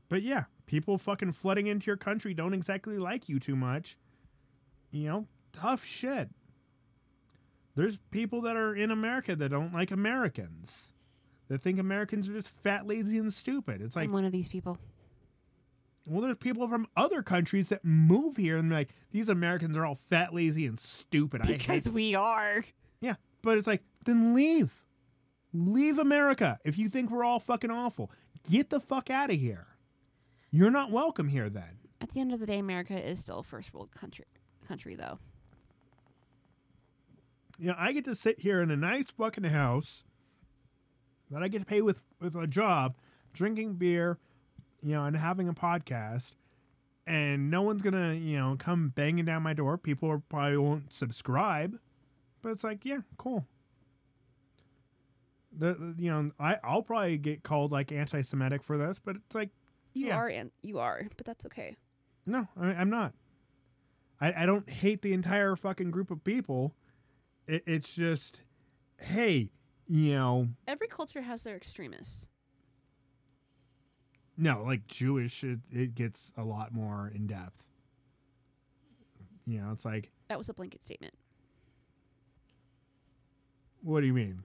But yeah, people fucking flooding into your country don't exactly like you too much. You know, tough shit. There's people that are in America that don't like Americans. That think Americans are just fat, lazy, and stupid. It's like, I'm one of these people. Well, there's people from other countries that move here and they're like, these Americans are all fat, lazy, and stupid. I Because we are. Yeah, but it's like, then leave. Leave America if you think we're all fucking awful. Get the fuck out of here. You're not welcome here then. At the end of the day, America is still a first world country. Country though. You know, I get to sit here in a nice fucking house that I get to pay with with a job, drinking beer, you know, and having a podcast, and no one's gonna, you know, come banging down my door. People probably won't subscribe, but it's like, yeah, cool. The, you know, I I'll probably get called like anti-Semitic for this, but it's like, You Yeah. are and you are, but that's okay. No, I, mean, I'm not. I, I don't hate the entire fucking group of people. It, it's just, hey, you know, Every culture has their extremists. No, like Jewish, it, it gets a lot more in depth. You know, it's like, That was a blanket statement. what do you mean?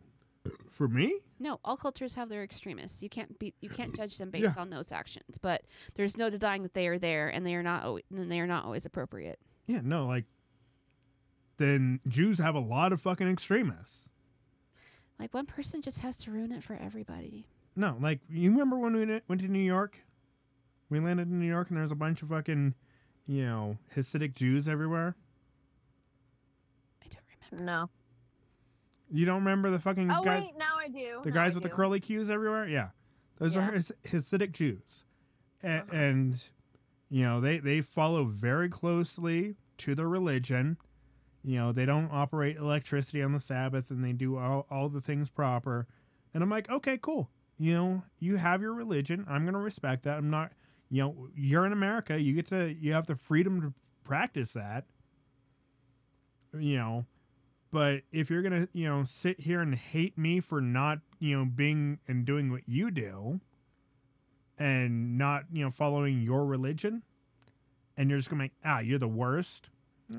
For me? No, all cultures have their extremists. You can't be you can't judge them based Yeah. on those actions. But there's no denying that they are there, and they are not always, and they are not always appropriate. Yeah, no, like, then Jews have a lot of fucking extremists. Like one person just has to ruin it for everybody. No, like, you remember when we went- went to New York? We landed in New York and there's a bunch of fucking, you know, Hasidic Jews everywhere. I don't remember. No. You don't remember the fucking Oh guy, wait, now I do. the Now guys I with the do. curly cues everywhere? Yeah, those are Yeah. Has- Hasidic Jews, A- Uh-huh. and you know they they follow very closely to the religion. You know they don't operate electricity on the Sabbath, and they do all all the things proper. And I'm like, okay, cool. You know, you have your religion. I'm gonna respect that. I'm not. You know, you're in America. You get to. You have the freedom to practice that. You know, but if you're gonna, you know, sit here and hate me for not, you know, being and doing what you do, and not, you know, following your religion, and you're just gonna make, ah, you're the worst.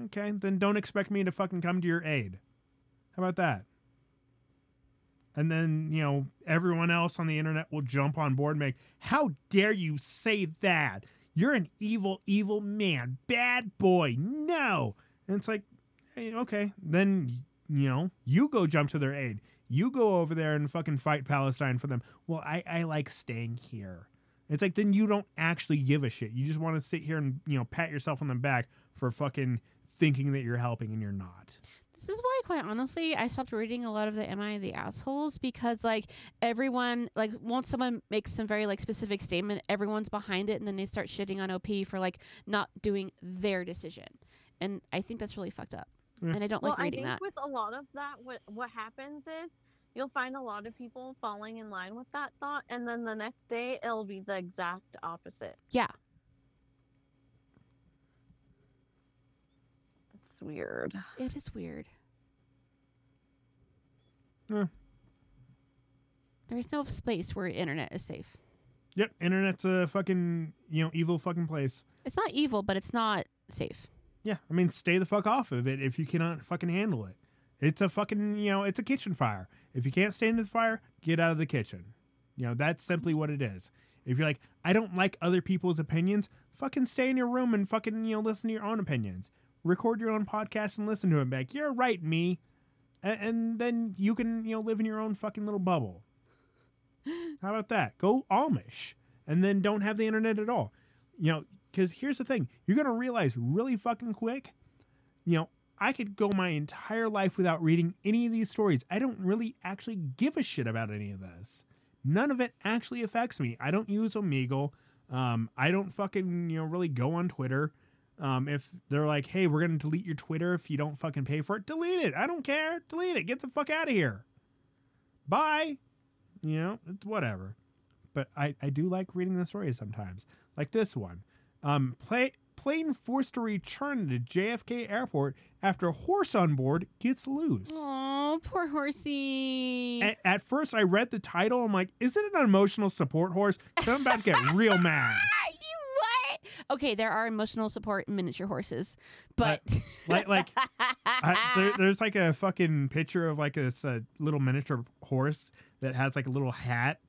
Okay, then don't expect me to fucking come to your aid. How about that? And then, you know, everyone else on the internet will jump on board and make, how dare you say that? You're an evil, evil man. Bad boy. No. And it's like, hey, okay, then you know, you go jump to their aid. You go over there and fucking fight Palestine for them. Well, I, I like staying here. It's like then you don't actually give a shit. You just want to sit here and you know pat yourself on the back for fucking thinking that you're helping and you're not. This is why, quite honestly, I stopped reading a lot of the "Am I the assholes?" because like everyone, like once someone makes some very like specific statement, everyone's behind it, and then they start shitting on OP for like not doing their decision, and I think that's really fucked up, Yeah. and I don't well, like I reading think that. with a lot of that, what what happens is you'll find a lot of people falling in line with that thought, and then the next day it'll be the exact opposite. Yeah, It's weird. it is weird. Yeah. There's no space where internet is safe. Yep, internet's a fucking you know evil fucking place. It's not evil, but it's not safe. Yeah, I mean, stay the fuck off of it if you cannot fucking handle it. It's a fucking, you know, it's a kitchen fire. If you can't stand the fire, get out of the kitchen. You know, that's simply what it is. If you're like, I don't like other people's opinions, fucking stay in your room and fucking, you know, listen to your own opinions. Record your own podcast and listen to them back. You're right, me. And, and then you can, you know, live in your own fucking little bubble. How about that? Go Amish and then don't have the internet at all. You know, because here's the thing you're going to realize really fucking quick, you know, I could go my entire life without reading any of these stories. I don't really actually give a shit about any of this. None of it actually affects me. I don't use Omegle. Um, I don't fucking you know really go on Twitter. Um, if they're like, hey, we're gonna delete your Twitter if you don't fucking pay for it, delete it. I don't care. Delete it. Get the fuck out of here. Bye. You know, it's whatever. But I, I do like reading the stories sometimes. Like this one. Um, play, plane forced to return to JFK Airport after a horse on board gets loose. Oh, poor horsey. At, at first, I read the title. I'm like, is it an emotional support horse? 'Cause I'm about to get real mad. Okay, there are emotional support miniature horses, but Like, like I, there, there's like a fucking picture of like this uh, little miniature horse that has like a little hat,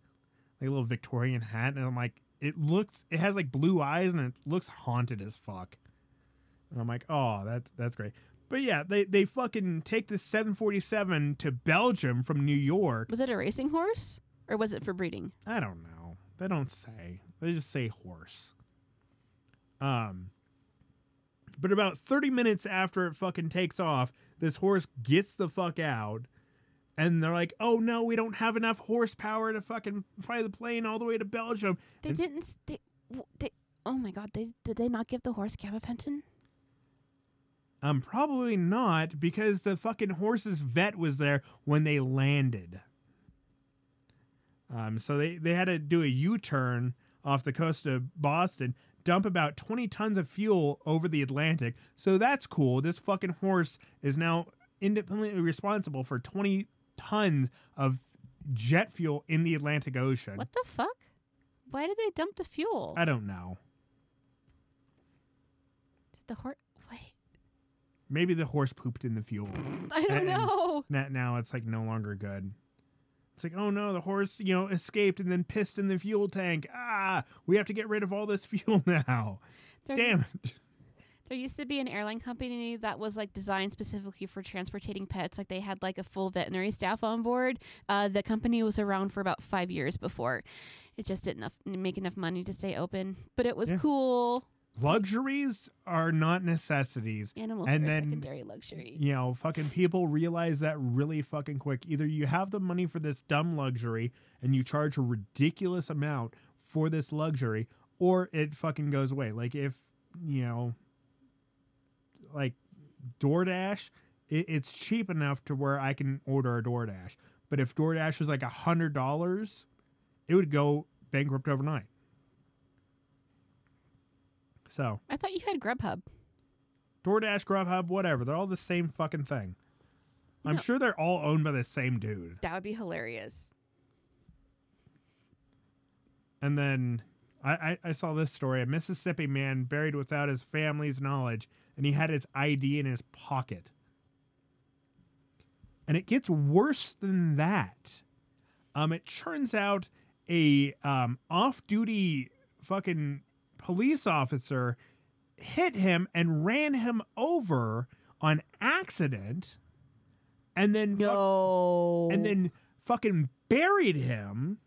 like a little Victorian hat, and I'm like, it looks, it has like blue eyes, and it looks haunted as fuck. And I'm like, oh, that's that's great. But yeah, they they fucking take the 747 to Belgium from New York. was it a racing horse or was it for breeding? I don't know. They don't say. They just say horse. Um but about 30 minutes after it fucking takes off, this horse gets the fuck out and they're like, "Oh no, we don't have enough horsepower to fucking fly the plane all the way to Belgium." They And- didn't. They, they. Oh my god! They did they not give the horse gabapentin? Um probably not because the fucking horse's vet was there when they landed. Um so they they had to do a U-turn off the coast of Boston, dump about 20 tons of fuel over the Atlantic. So that's cool. This fucking horse is now independently responsible for 20 tons of jet fuel in the Atlantic Ocean. What the fuck? Why did they dump the fuel? I don't know. Did the horse? Wait, Maybe the horse pooped in the fuel. I don't And- know. Now, now it's like no longer good. It's like, oh no, the horse, you know, escaped and then pissed in the fuel tank. Ah, we have to get rid of all this fuel now. There, Damn it. There used to be an airline company that was like designed specifically for transportating pets. Like they had like a full veterinary staff on board. Uh, the company was around for about five years before. It just didn't make enough money to stay open, but it was Yeah. cool. Luxuries are not necessities. Animals And are then- secondary luxury. You know, fucking people realize that really fucking quick. Either you have the money for this dumb luxury and you charge a ridiculous amount for this luxury, or it fucking goes away. Like if, you know, like DoorDash, it, it's cheap enough to where I can order a DoorDash. But if DoorDash was like a hundred dollars, it would go bankrupt overnight. So I thought you had Grubhub. DoorDash, Grubhub, whatever. They're all the same fucking thing. I'm No. sure they're all owned by the same dude. That would be hilarious. And then I, I, I saw this story a Mississippi man buried without his family's knowledge, and he had his ID in his pocket. And it gets worse than that. Um, it turns out a um, off-duty fucking police officer hit him and ran him over on accident, and then fuck- No. and then fucking buried him.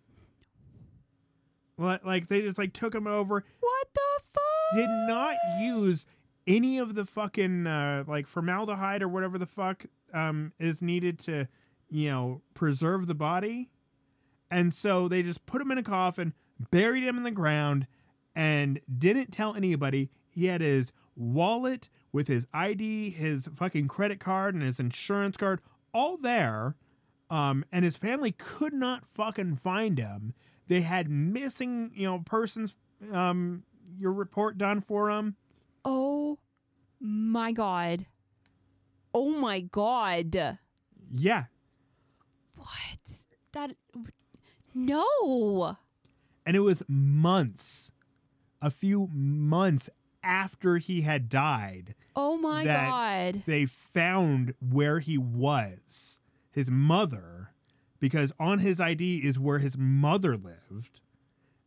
Like, like they just like took him over. what the fuck? Did not use any of the fucking uh, like formaldehyde or whatever the fuck um, is needed to, you know, preserve the body. And so they just put him in a coffin, buried him in the ground, and didn't tell anybody. He had his wallet with his ID, his fucking credit card, and his insurance card all there. Um, and his family could not fucking find him. They had missing, you know, persons, um, your report done for him. Oh my god. Oh my god. Yeah. What? That. No. And it was months, a few months after he had died, Oh my god. they found where he was, his mother, because on his ID is where his mother lived.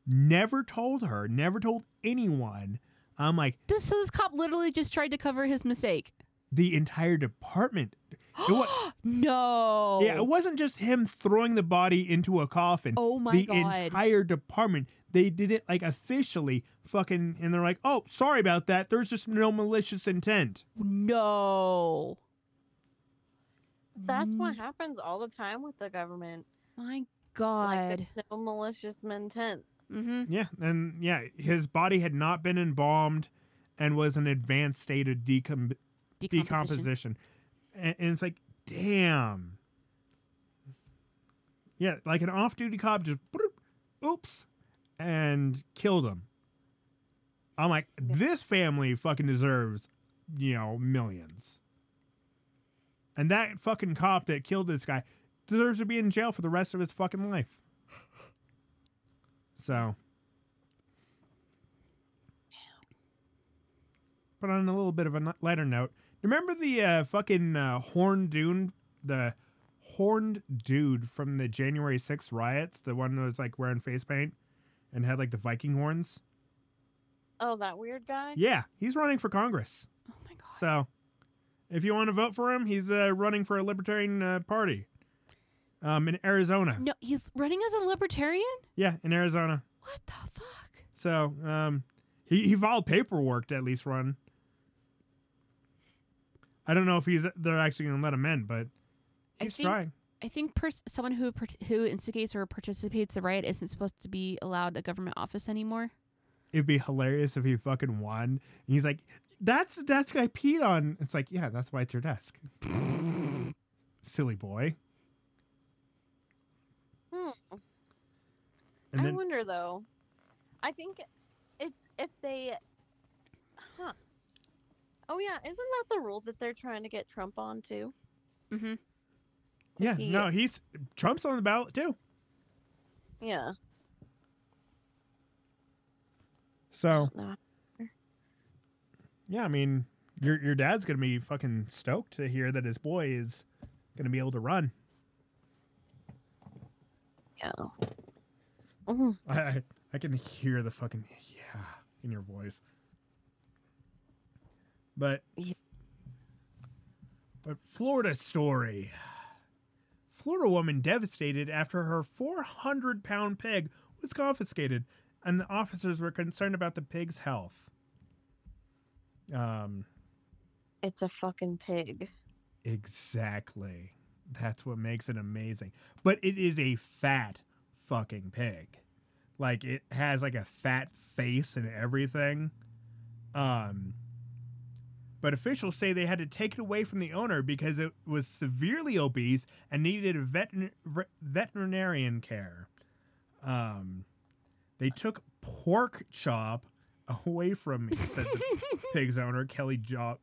Never told her, never told anyone. I'm like, This so this cop literally just tried to cover his mistake. the entire department. It wa- no. Yeah, it wasn't just him throwing the body into a coffin. Oh my the God. The entire department. They did it like officially fucking and they're like, "Oh, sorry about that. There's just no malicious intent." No. That's what Mm, happens all the time with the government. My God. there's no malicious intent. mm-hmm. Yeah, and yeah, his body had not been embalmed and was in advanced state of decom- Decomposition. decomposition. And, and it's like, damn. Yeah, like an off-duty cop just, bloop, oops, and killed him. I'm like, this family fucking deserves, you know, millions. And that fucking cop that killed this guy deserves to be in jail for the rest of his fucking life. So. But on a little bit of a lighter note, remember the uh, fucking uh, horned dude, the horned dude from the January 6th riots, the one that was like wearing face paint and had like the Viking horns? Oh, that weird guy. Yeah, he's running for Congress. Oh my God. So, if you want to vote for him, he's uh, running for a Libertarian uh, Party um, in Arizona. No, he's running as a libertarian? Yeah, in Arizona. What the fuck? So, um, he, he filed paperwork to at least run. I don't know if he's they're actually going to let him in, but I he's think- trying. I think pers- someone who part- who instigates or participates in a riot isn't supposed to be allowed a government office anymore. It'd be hilarious if he fucking won. And he's like, "That's the desk I peed on." It's like, yeah, that's why it's your desk. Silly boy. Hmm. And I then wonder though. I think it's if they. Huh. Oh yeah, isn't that the rule that they're trying to get Trump on too? Mm-hmm. Yeah, he- no, he's Trump's on the ballot too. Yeah. So yeah, I mean, your your dad's gonna be fucking stoked to hear that his boy is gonna be able to run. Yeah. I I, I can hear the fucking yeah in your voice. But Yeah. but Florida story. Florida woman devastated after her 400 pound pig was confiscated, and the officers were concerned about the pig's health. Um, It's a fucking pig. exactly. That's what makes it amazing. But it is a fat fucking pig. Like it has like a fat face and everything. Um but officials say they had to take it away from the owner because it was severely obese and needed a veterin- veterinarian care. Um, they took pork chop away from me, said the pig's owner, Kelly jo-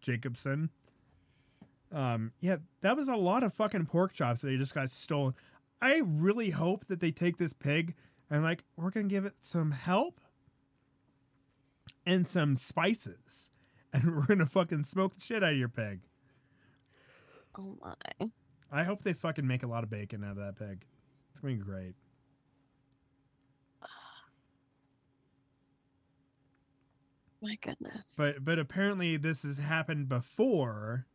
Jacobson. Um, yeah, that was a lot of fucking pork chops that they just got stolen. I really hope that they take this pig and like we're gonna give it some help and some spices, and we're gonna fucking smoke the shit out of your pig. Oh my. I hope they fucking make a lot of bacon out of that pig. It's gonna be great. My goodness. But but apparently this has happened before,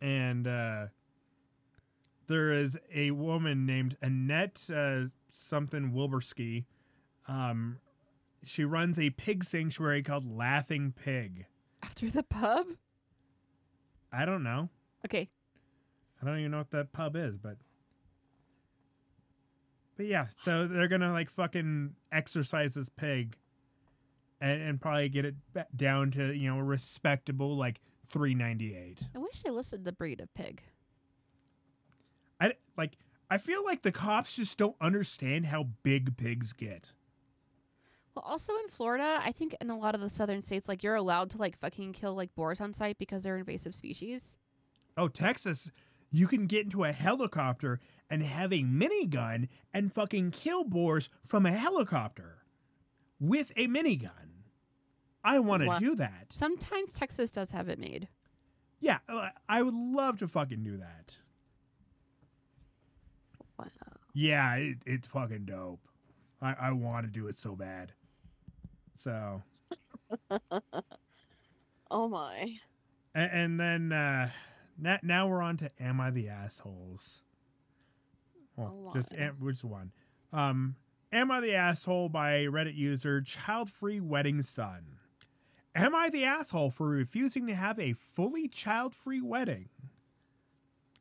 and uh, there is a woman named Annette uh, something Wilberski. Um, she runs a pig sanctuary called Laughing Pig. After the pub? I don't know. Okay. I don't even know what that pub is, but but yeah. So they're gonna like fucking exercise this pig, and, and probably get it down to you know a respectable like three ninety eight. I wish they listed the breed of pig. I like. I feel like the cops just don't understand how big pigs get. Well, also in Florida, I think in a lot of the southern states, like you're allowed to like fucking kill like boars on sight because they're invasive species. Oh, Texas, you can get into a helicopter and have a minigun and fucking kill boars from a helicopter with a minigun. I want to Wow. do that. Sometimes Texas does have it made. Yeah, uh, I would love to fucking do that. wow. Yeah, it, it's fucking dope. I, I want to do it so bad. So, Oh my. and, and then uh, now, now we're on to Am I the Assholes? Well, just which one? Um, Am I the Asshole by Reddit user Child Free Wedding Son. Am I the asshole for refusing to have a fully child free wedding?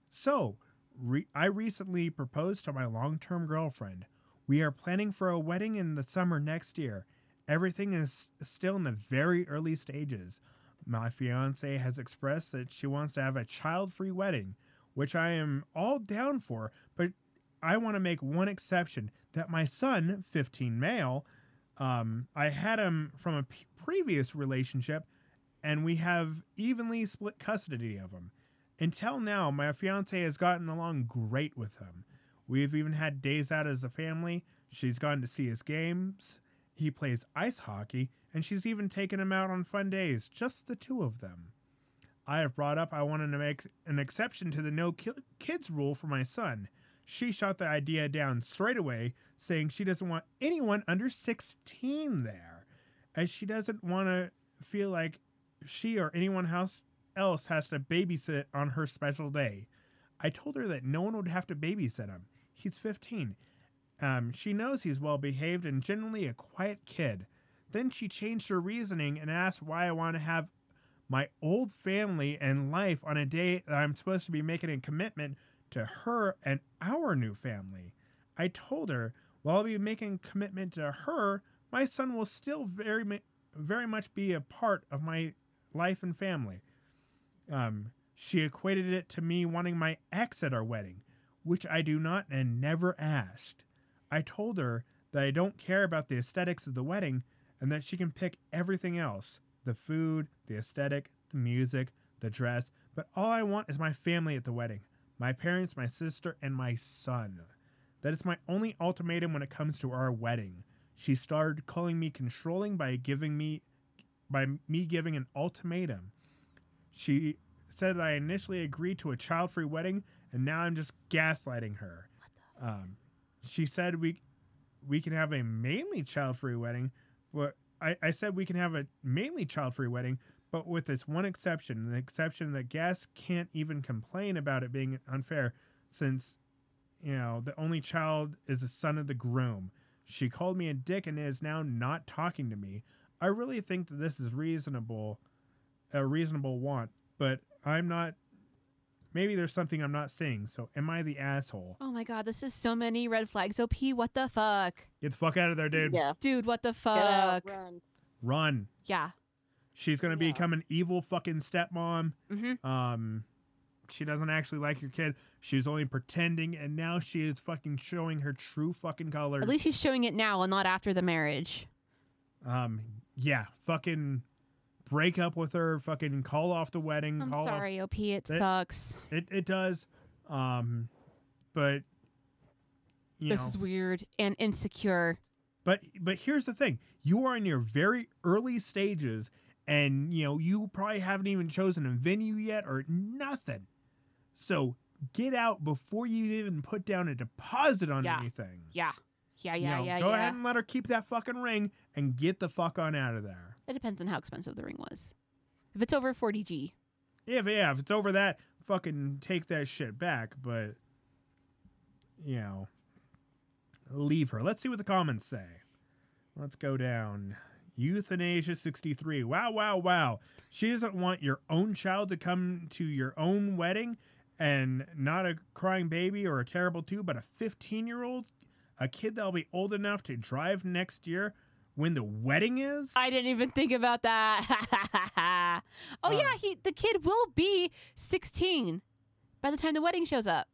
So, re- I recently proposed to my long term girlfriend. We are planning for a wedding in the summer next year. Everything is still in the very early stages. My fiance has expressed that she wants to have a child free wedding, which I am all down for, but I want to make one exception that my son, 15 male, um, I had him from a p- previous relationship, and we have evenly split custody of him. Until now, my fiance has gotten along great with him. We've even had days out as a family. She's gone to see his games. He plays ice hockey, and she's even taken him out on fun days, just the two of them. I have brought up I wanted to make an exception to the no ki- kids rule for my son. She shot the idea down straight away, saying she doesn't want anyone under 16 there, as she doesn't want to feel like she or anyone else else has to babysit on her special day. I told her that no one would have to babysit him. He's 15. Um, she knows he's well behaved and generally a quiet kid. Then she changed her reasoning and asked why I want to have my old family and life on a day that I'm supposed to be making a commitment to her and our new family. I told her while I'll be making commitment to her, my son will still very very much be a part of my life and family. Um, she equated it to me wanting my ex at our wedding, which I do not and never asked. I told her that I don't care about the aesthetics of the wedding and that she can pick everything else the food, the aesthetic, the music, the dress, but all I want is my family at the wedding my parents, my sister, and my son. That is my only ultimatum when it comes to our wedding. She started calling me controlling by giving me by me giving an ultimatum. She said that I initially agreed to a child-free wedding and now I'm just gaslighting her. Um, she said we we can have a mainly child-free wedding, but I, I said we can have a mainly child-free wedding, but with this one exception, the exception that guests can't even complain about it being unfair since you know, the only child is the son of the groom. She called me a dick and is now not talking to me. I really think that this is reasonable, a reasonable want, but I'm not. Maybe there's something I'm not seeing. So am I the asshole? Oh my god, this is so many red flags. OP, what the fuck? Get the fuck out of there, dude. Yeah. Dude, what the Get out, fuck? run. Run. Yeah. She's gonna Yeah. become an evil fucking stepmom. Mm-hmm. Um, she doesn't actually like your kid. She's only pretending, and now she is fucking showing her true fucking colors. At least she's showing it now and not after the marriage. Um, yeah, fucking break up with her. Fucking call off the wedding. I'm call sorry, OP, it That- sucks. It it does. Um, but you This know, is weird and insecure. but but here's the thing: you are in your very early stages, and you know you probably haven't even chosen a venue yet or nothing. So get out before you even put down a deposit on Yeah. anything. Yeah. Yeah, You yeah, know, yeah, Go yeah. ahead and let her keep that fucking ring and get the fuck on out of there. It depends on how expensive the ring was. If it's over 40G, If yeah, if it's over that, fucking take that shit back. But you know, leave her. Let's see what the comments say. Let's go down. Euthanasia 63. Wow, wow, wow. She doesn't want your own child to come to your own wedding and not a crying baby or a terrible two, but a 15 year old, a kid that'll be old enough to drive next year when the wedding is? I didn't even think about that. oh Um, yeah, he the kid will be 16 by the time the wedding shows up.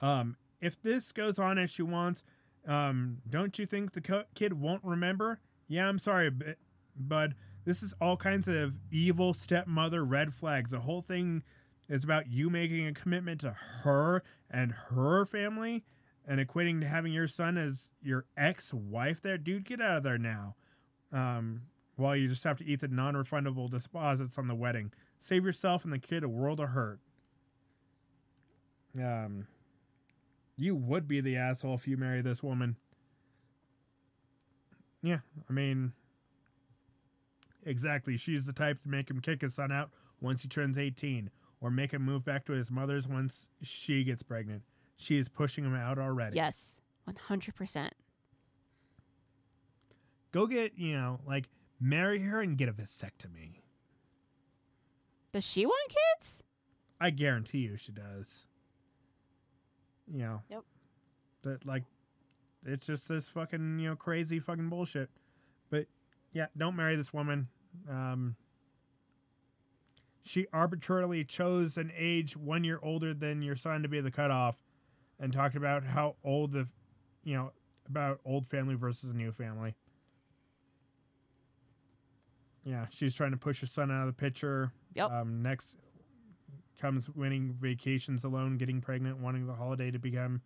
Um, if this goes on as she wants, um, don't you think the co- kid won't remember? Yeah, I'm sorry, bu- bud. This is all kinds of evil stepmother red flags. The whole thing is about you making a commitment to her and her family and equating to having your son as your ex-wife there. Dude, get out of there now. Um, while you just have to eat the non-refundable deposits on the wedding. Save yourself and the kid a world of hurt. Um, you would be the asshole if you marry this woman. Yeah, I mean, exactly. She's the type to make him kick his son out once he turns 18 or make him move back to his mother's once she gets pregnant. She is pushing him out already. Yes, 100%. Go get, you know, like, marry her and get a vasectomy. Does she want kids? I guarantee you she does. You know. Yep. But like, it's just this fucking you know crazy fucking bullshit. But yeah, don't marry this woman. Um, she arbitrarily chose an age one year older than your son to be the cutoff, and talked about how old the, you know, about old family versus new family. Yeah, she's trying to push her son out of the picture. Yep. Um, next comes winning vacations alone, getting pregnant, wanting the holiday to become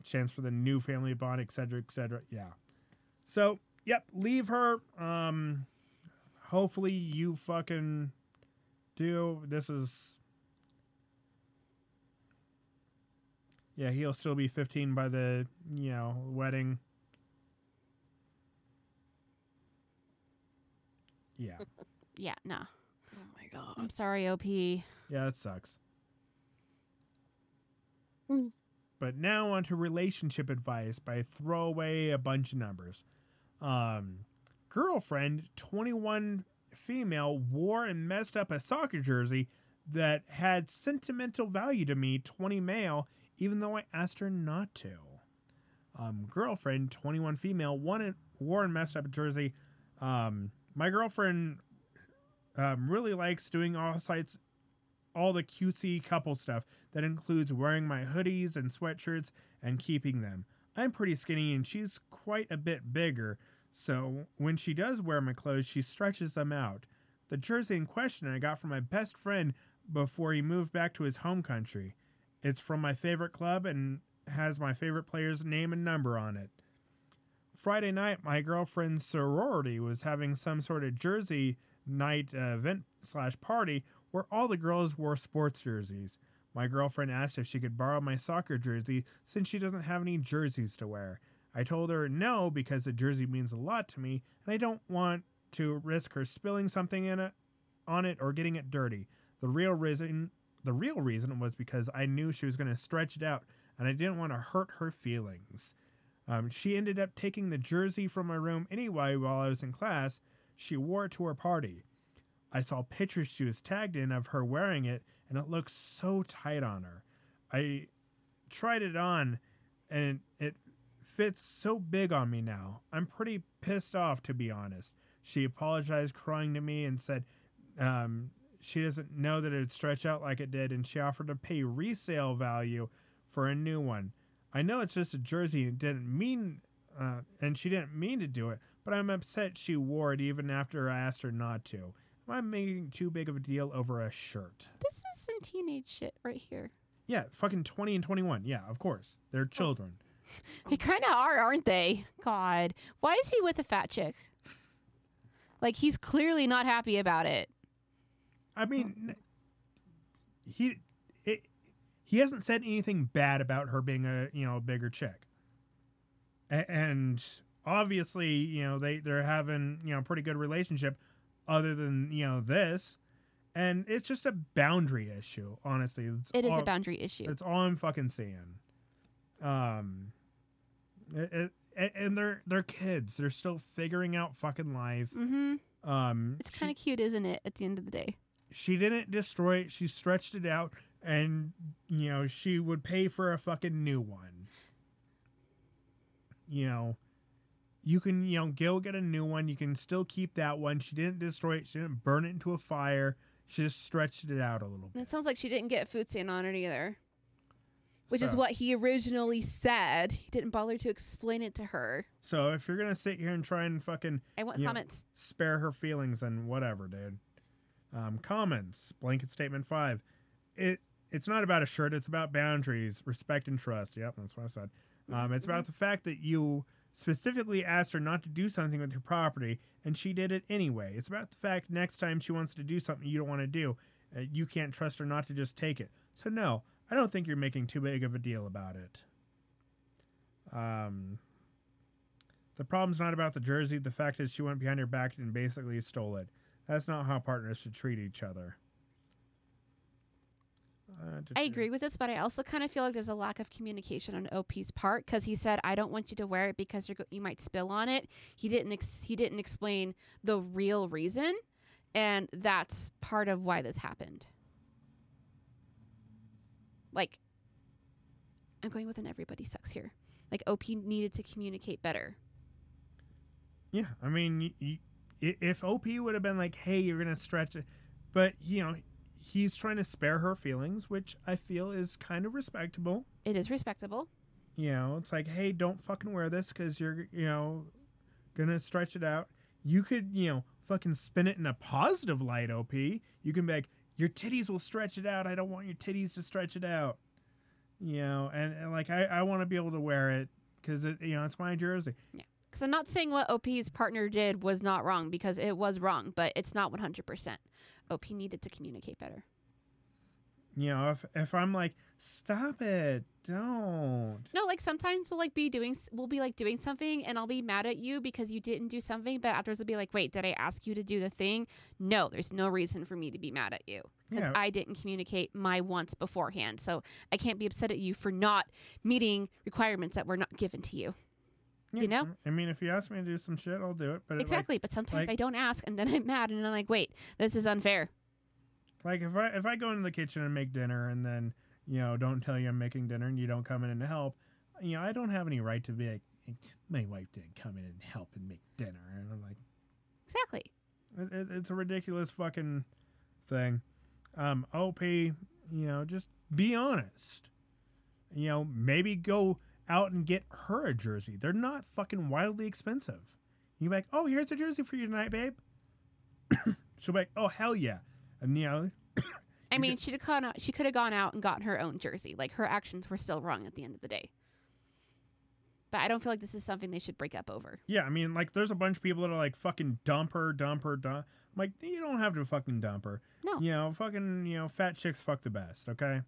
a chance for the new family bond, etc., cetera, et cetera. Yeah. So, yep, leave her. Um, hopefully you fucking do. This is. Yeah, he'll still be 15 by the, you know, wedding. Yeah. Yeah, no. Oh my god. I'm sorry, OP. Yeah, that sucks. Mm. but now on to relationship advice by throw away a bunch of numbers. Um, girlfriend, 21 female, wore and messed up a soccer jersey that had sentimental value to me, 20 male, even though I asked her not to. Um, girlfriend, 21 female, won wore and messed up a jersey. Um, my girlfriend um, really likes doing all sites all the cutesy couple stuff that includes wearing my hoodies and sweatshirts and keeping them. I'm pretty skinny and she's quite a bit bigger, so when she does wear my clothes, she stretches them out. The jersey in question I got from my best friend before he moved back to his home country. It's from my favorite club and has my favorite player's name and number on it. Friday night, my girlfriend's sorority was having some sort of jersey night uh, event slash party where all the girls wore sports jerseys. My girlfriend asked if she could borrow my soccer jersey since she doesn't have any jerseys to wear. I told her no because the jersey means a lot to me and I don't want to risk her spilling something in it on it or getting it dirty. The real reason the real reason was because I knew she was going to stretch it out and I didn't want to hurt her feelings. Um, she ended up taking the jersey from my room anyway while I was in class. She wore it to her party. I saw pictures she was tagged in of her wearing it, and it looked so tight on her. I tried it on, and it fits so big on me now. I'm pretty pissed off, to be honest. She apologized, crying to me, and said um, she doesn't know that it would stretch out like it did, and she offered to pay resale value for a new one. I know it's just a jersey and didn't mean, uh, and she didn't mean to do it, but I'm upset she wore it even after I asked her not to. Am I making too big of a deal over a shirt? This is some teenage shit right here. Yeah, fucking 20 and 21. Yeah, of course. They're children. They kind of are, aren't they? God. Why is he with a fat chick? Like, he's clearly not happy about it. I mean, he it, he hasn't said anything bad about her being a you know a bigger chick, A- and obviously you know they they're having you know a pretty good relationship, other than you know this, and it's just a boundary issue. Honestly, it's It is all, a boundary issue. That's all I'm fucking seeing. Um, it, it, and- and they're they're kids. They're still figuring out fucking life. Mm-hmm. Um, It's kind of cute, isn't it? At the end of the day. She didn't destroy it. She stretched it out, and you know she would pay for a fucking new one. You know, you can you know go get a new one. You can still keep that one. She didn't destroy it. She didn't burn it into a fire. She just stretched it out a little bit. it sounds like she didn't get food stain on it either. Which is what he originally said. He didn't bother to explain it to her. So if you're gonna sit here and try and fucking I want comments. spare her feelings and whatever, dude. Um, comments. Blanket statement five. It it's not about a shirt. It's about boundaries, respect, and trust. Yep, that's what I said. Um, it's about the fact that you specifically asked her not to do something with your property, and she did it anyway. It's about the fact next time she wants to do something you don't want to do, uh, you can't trust her not to just take it. So no, I don't think you're making too big of a deal about it. Um, the problem's not about the jersey. The fact is, she went behind her back and basically stole it. That's not how partners should treat each other. Uh, I agree with this, but I also kind of feel like there's a lack of communication on OP's part because he said, "I don't want you to wear it because you're go- you might spill on it." He didn't ex- he didn't explain the real reason, and that's part of why this happened. like I'm going with an everybody sucks here. Like OP needed to communicate better. Yeah, I mean, y y i if OP would have been like, "Hey, you're gonna stretch it," but you know, he's trying to spare her feelings, which I feel is kind of respectable. It is respectable. You know, it's like, "Hey, don't fucking wear this because you're, you know, gonna stretch it out." You could, you know, fucking spin it in a positive light, OP. You can be like, "Your titties will stretch it out. I don't want your titties to stretch it out." You know, and, and like I, I want to be able to wear it because it, you know, it's my jersey. Because I'm not saying what OP's partner did was not wrong because it was wrong, but it's not 100%. OP needed to communicate better. You know, if if I'm like, "Stop it, don't." No, like sometimes we'll like be doing we'll be like doing something and I'll be mad at you because you didn't do something, but afterwards I'll be like, "Wait, did I ask you to do the thing?" No, there's no reason for me to be mad at you because Yeah. I didn't communicate my wants beforehand. So I can't be upset at you for not meeting requirements that were not given to you. Yeah, You know? I mean, if you ask me to do some shit, I'll do it. But it, like, exactly, but sometimes like- I don't ask and then I'm mad and I'm like, "Wait, this is unfair." like if I if I go into the kitchen and make dinner and then you know don't tell you I'm making dinner and you don't come in and help, you know I don't have any right to be like my wife didn't come in and help and make dinner. And I'm like, Exactly. it, it, it's a ridiculous fucking thing. Um, OP, you know, just be honest. You know, maybe go out and get her a jersey. They're not fucking wildly expensive. You be like, oh, here's a jersey for you tonight, babe. She'll be like, oh hell yeah, and you know, I mean, she'd have gone out, she could have gone out and gotten her own jersey. Like her actions were still wrong at the end of the day. But I don't feel like this is something they should break up over. Yeah, I mean, like, there's a bunch of people that are like, fucking dump her, dump her, dump. I'm like, you don't have to fucking dump her. No. You know, fucking, you know, fat chicks fuck the best, okay?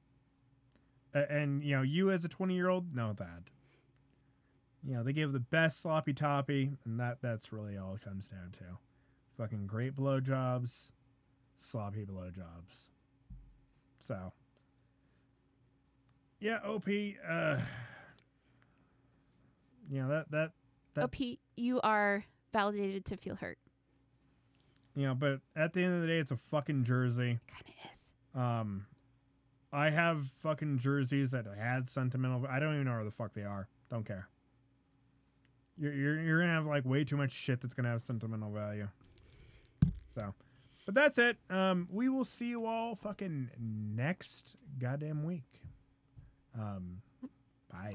And, you know, you as a 20 year old know that. You know, they give the best sloppy toppy, and that that's really all it comes down to. Fucking great blowjobs, sloppy blowjobs. So, yeah, OP, uh, you know, that, that, That- OP, you are validated to feel hurt. you know, but at the end of the day, it's a fucking jersey. Kind of is. Um, I have fucking jerseys that had sentimental. I don't even know where the fuck they are. Don't care. You're you're, you're gonna have like way too much shit that's gonna have sentimental value. So, but that's it. Um, we will see you all fucking next goddamn week. Um, bye.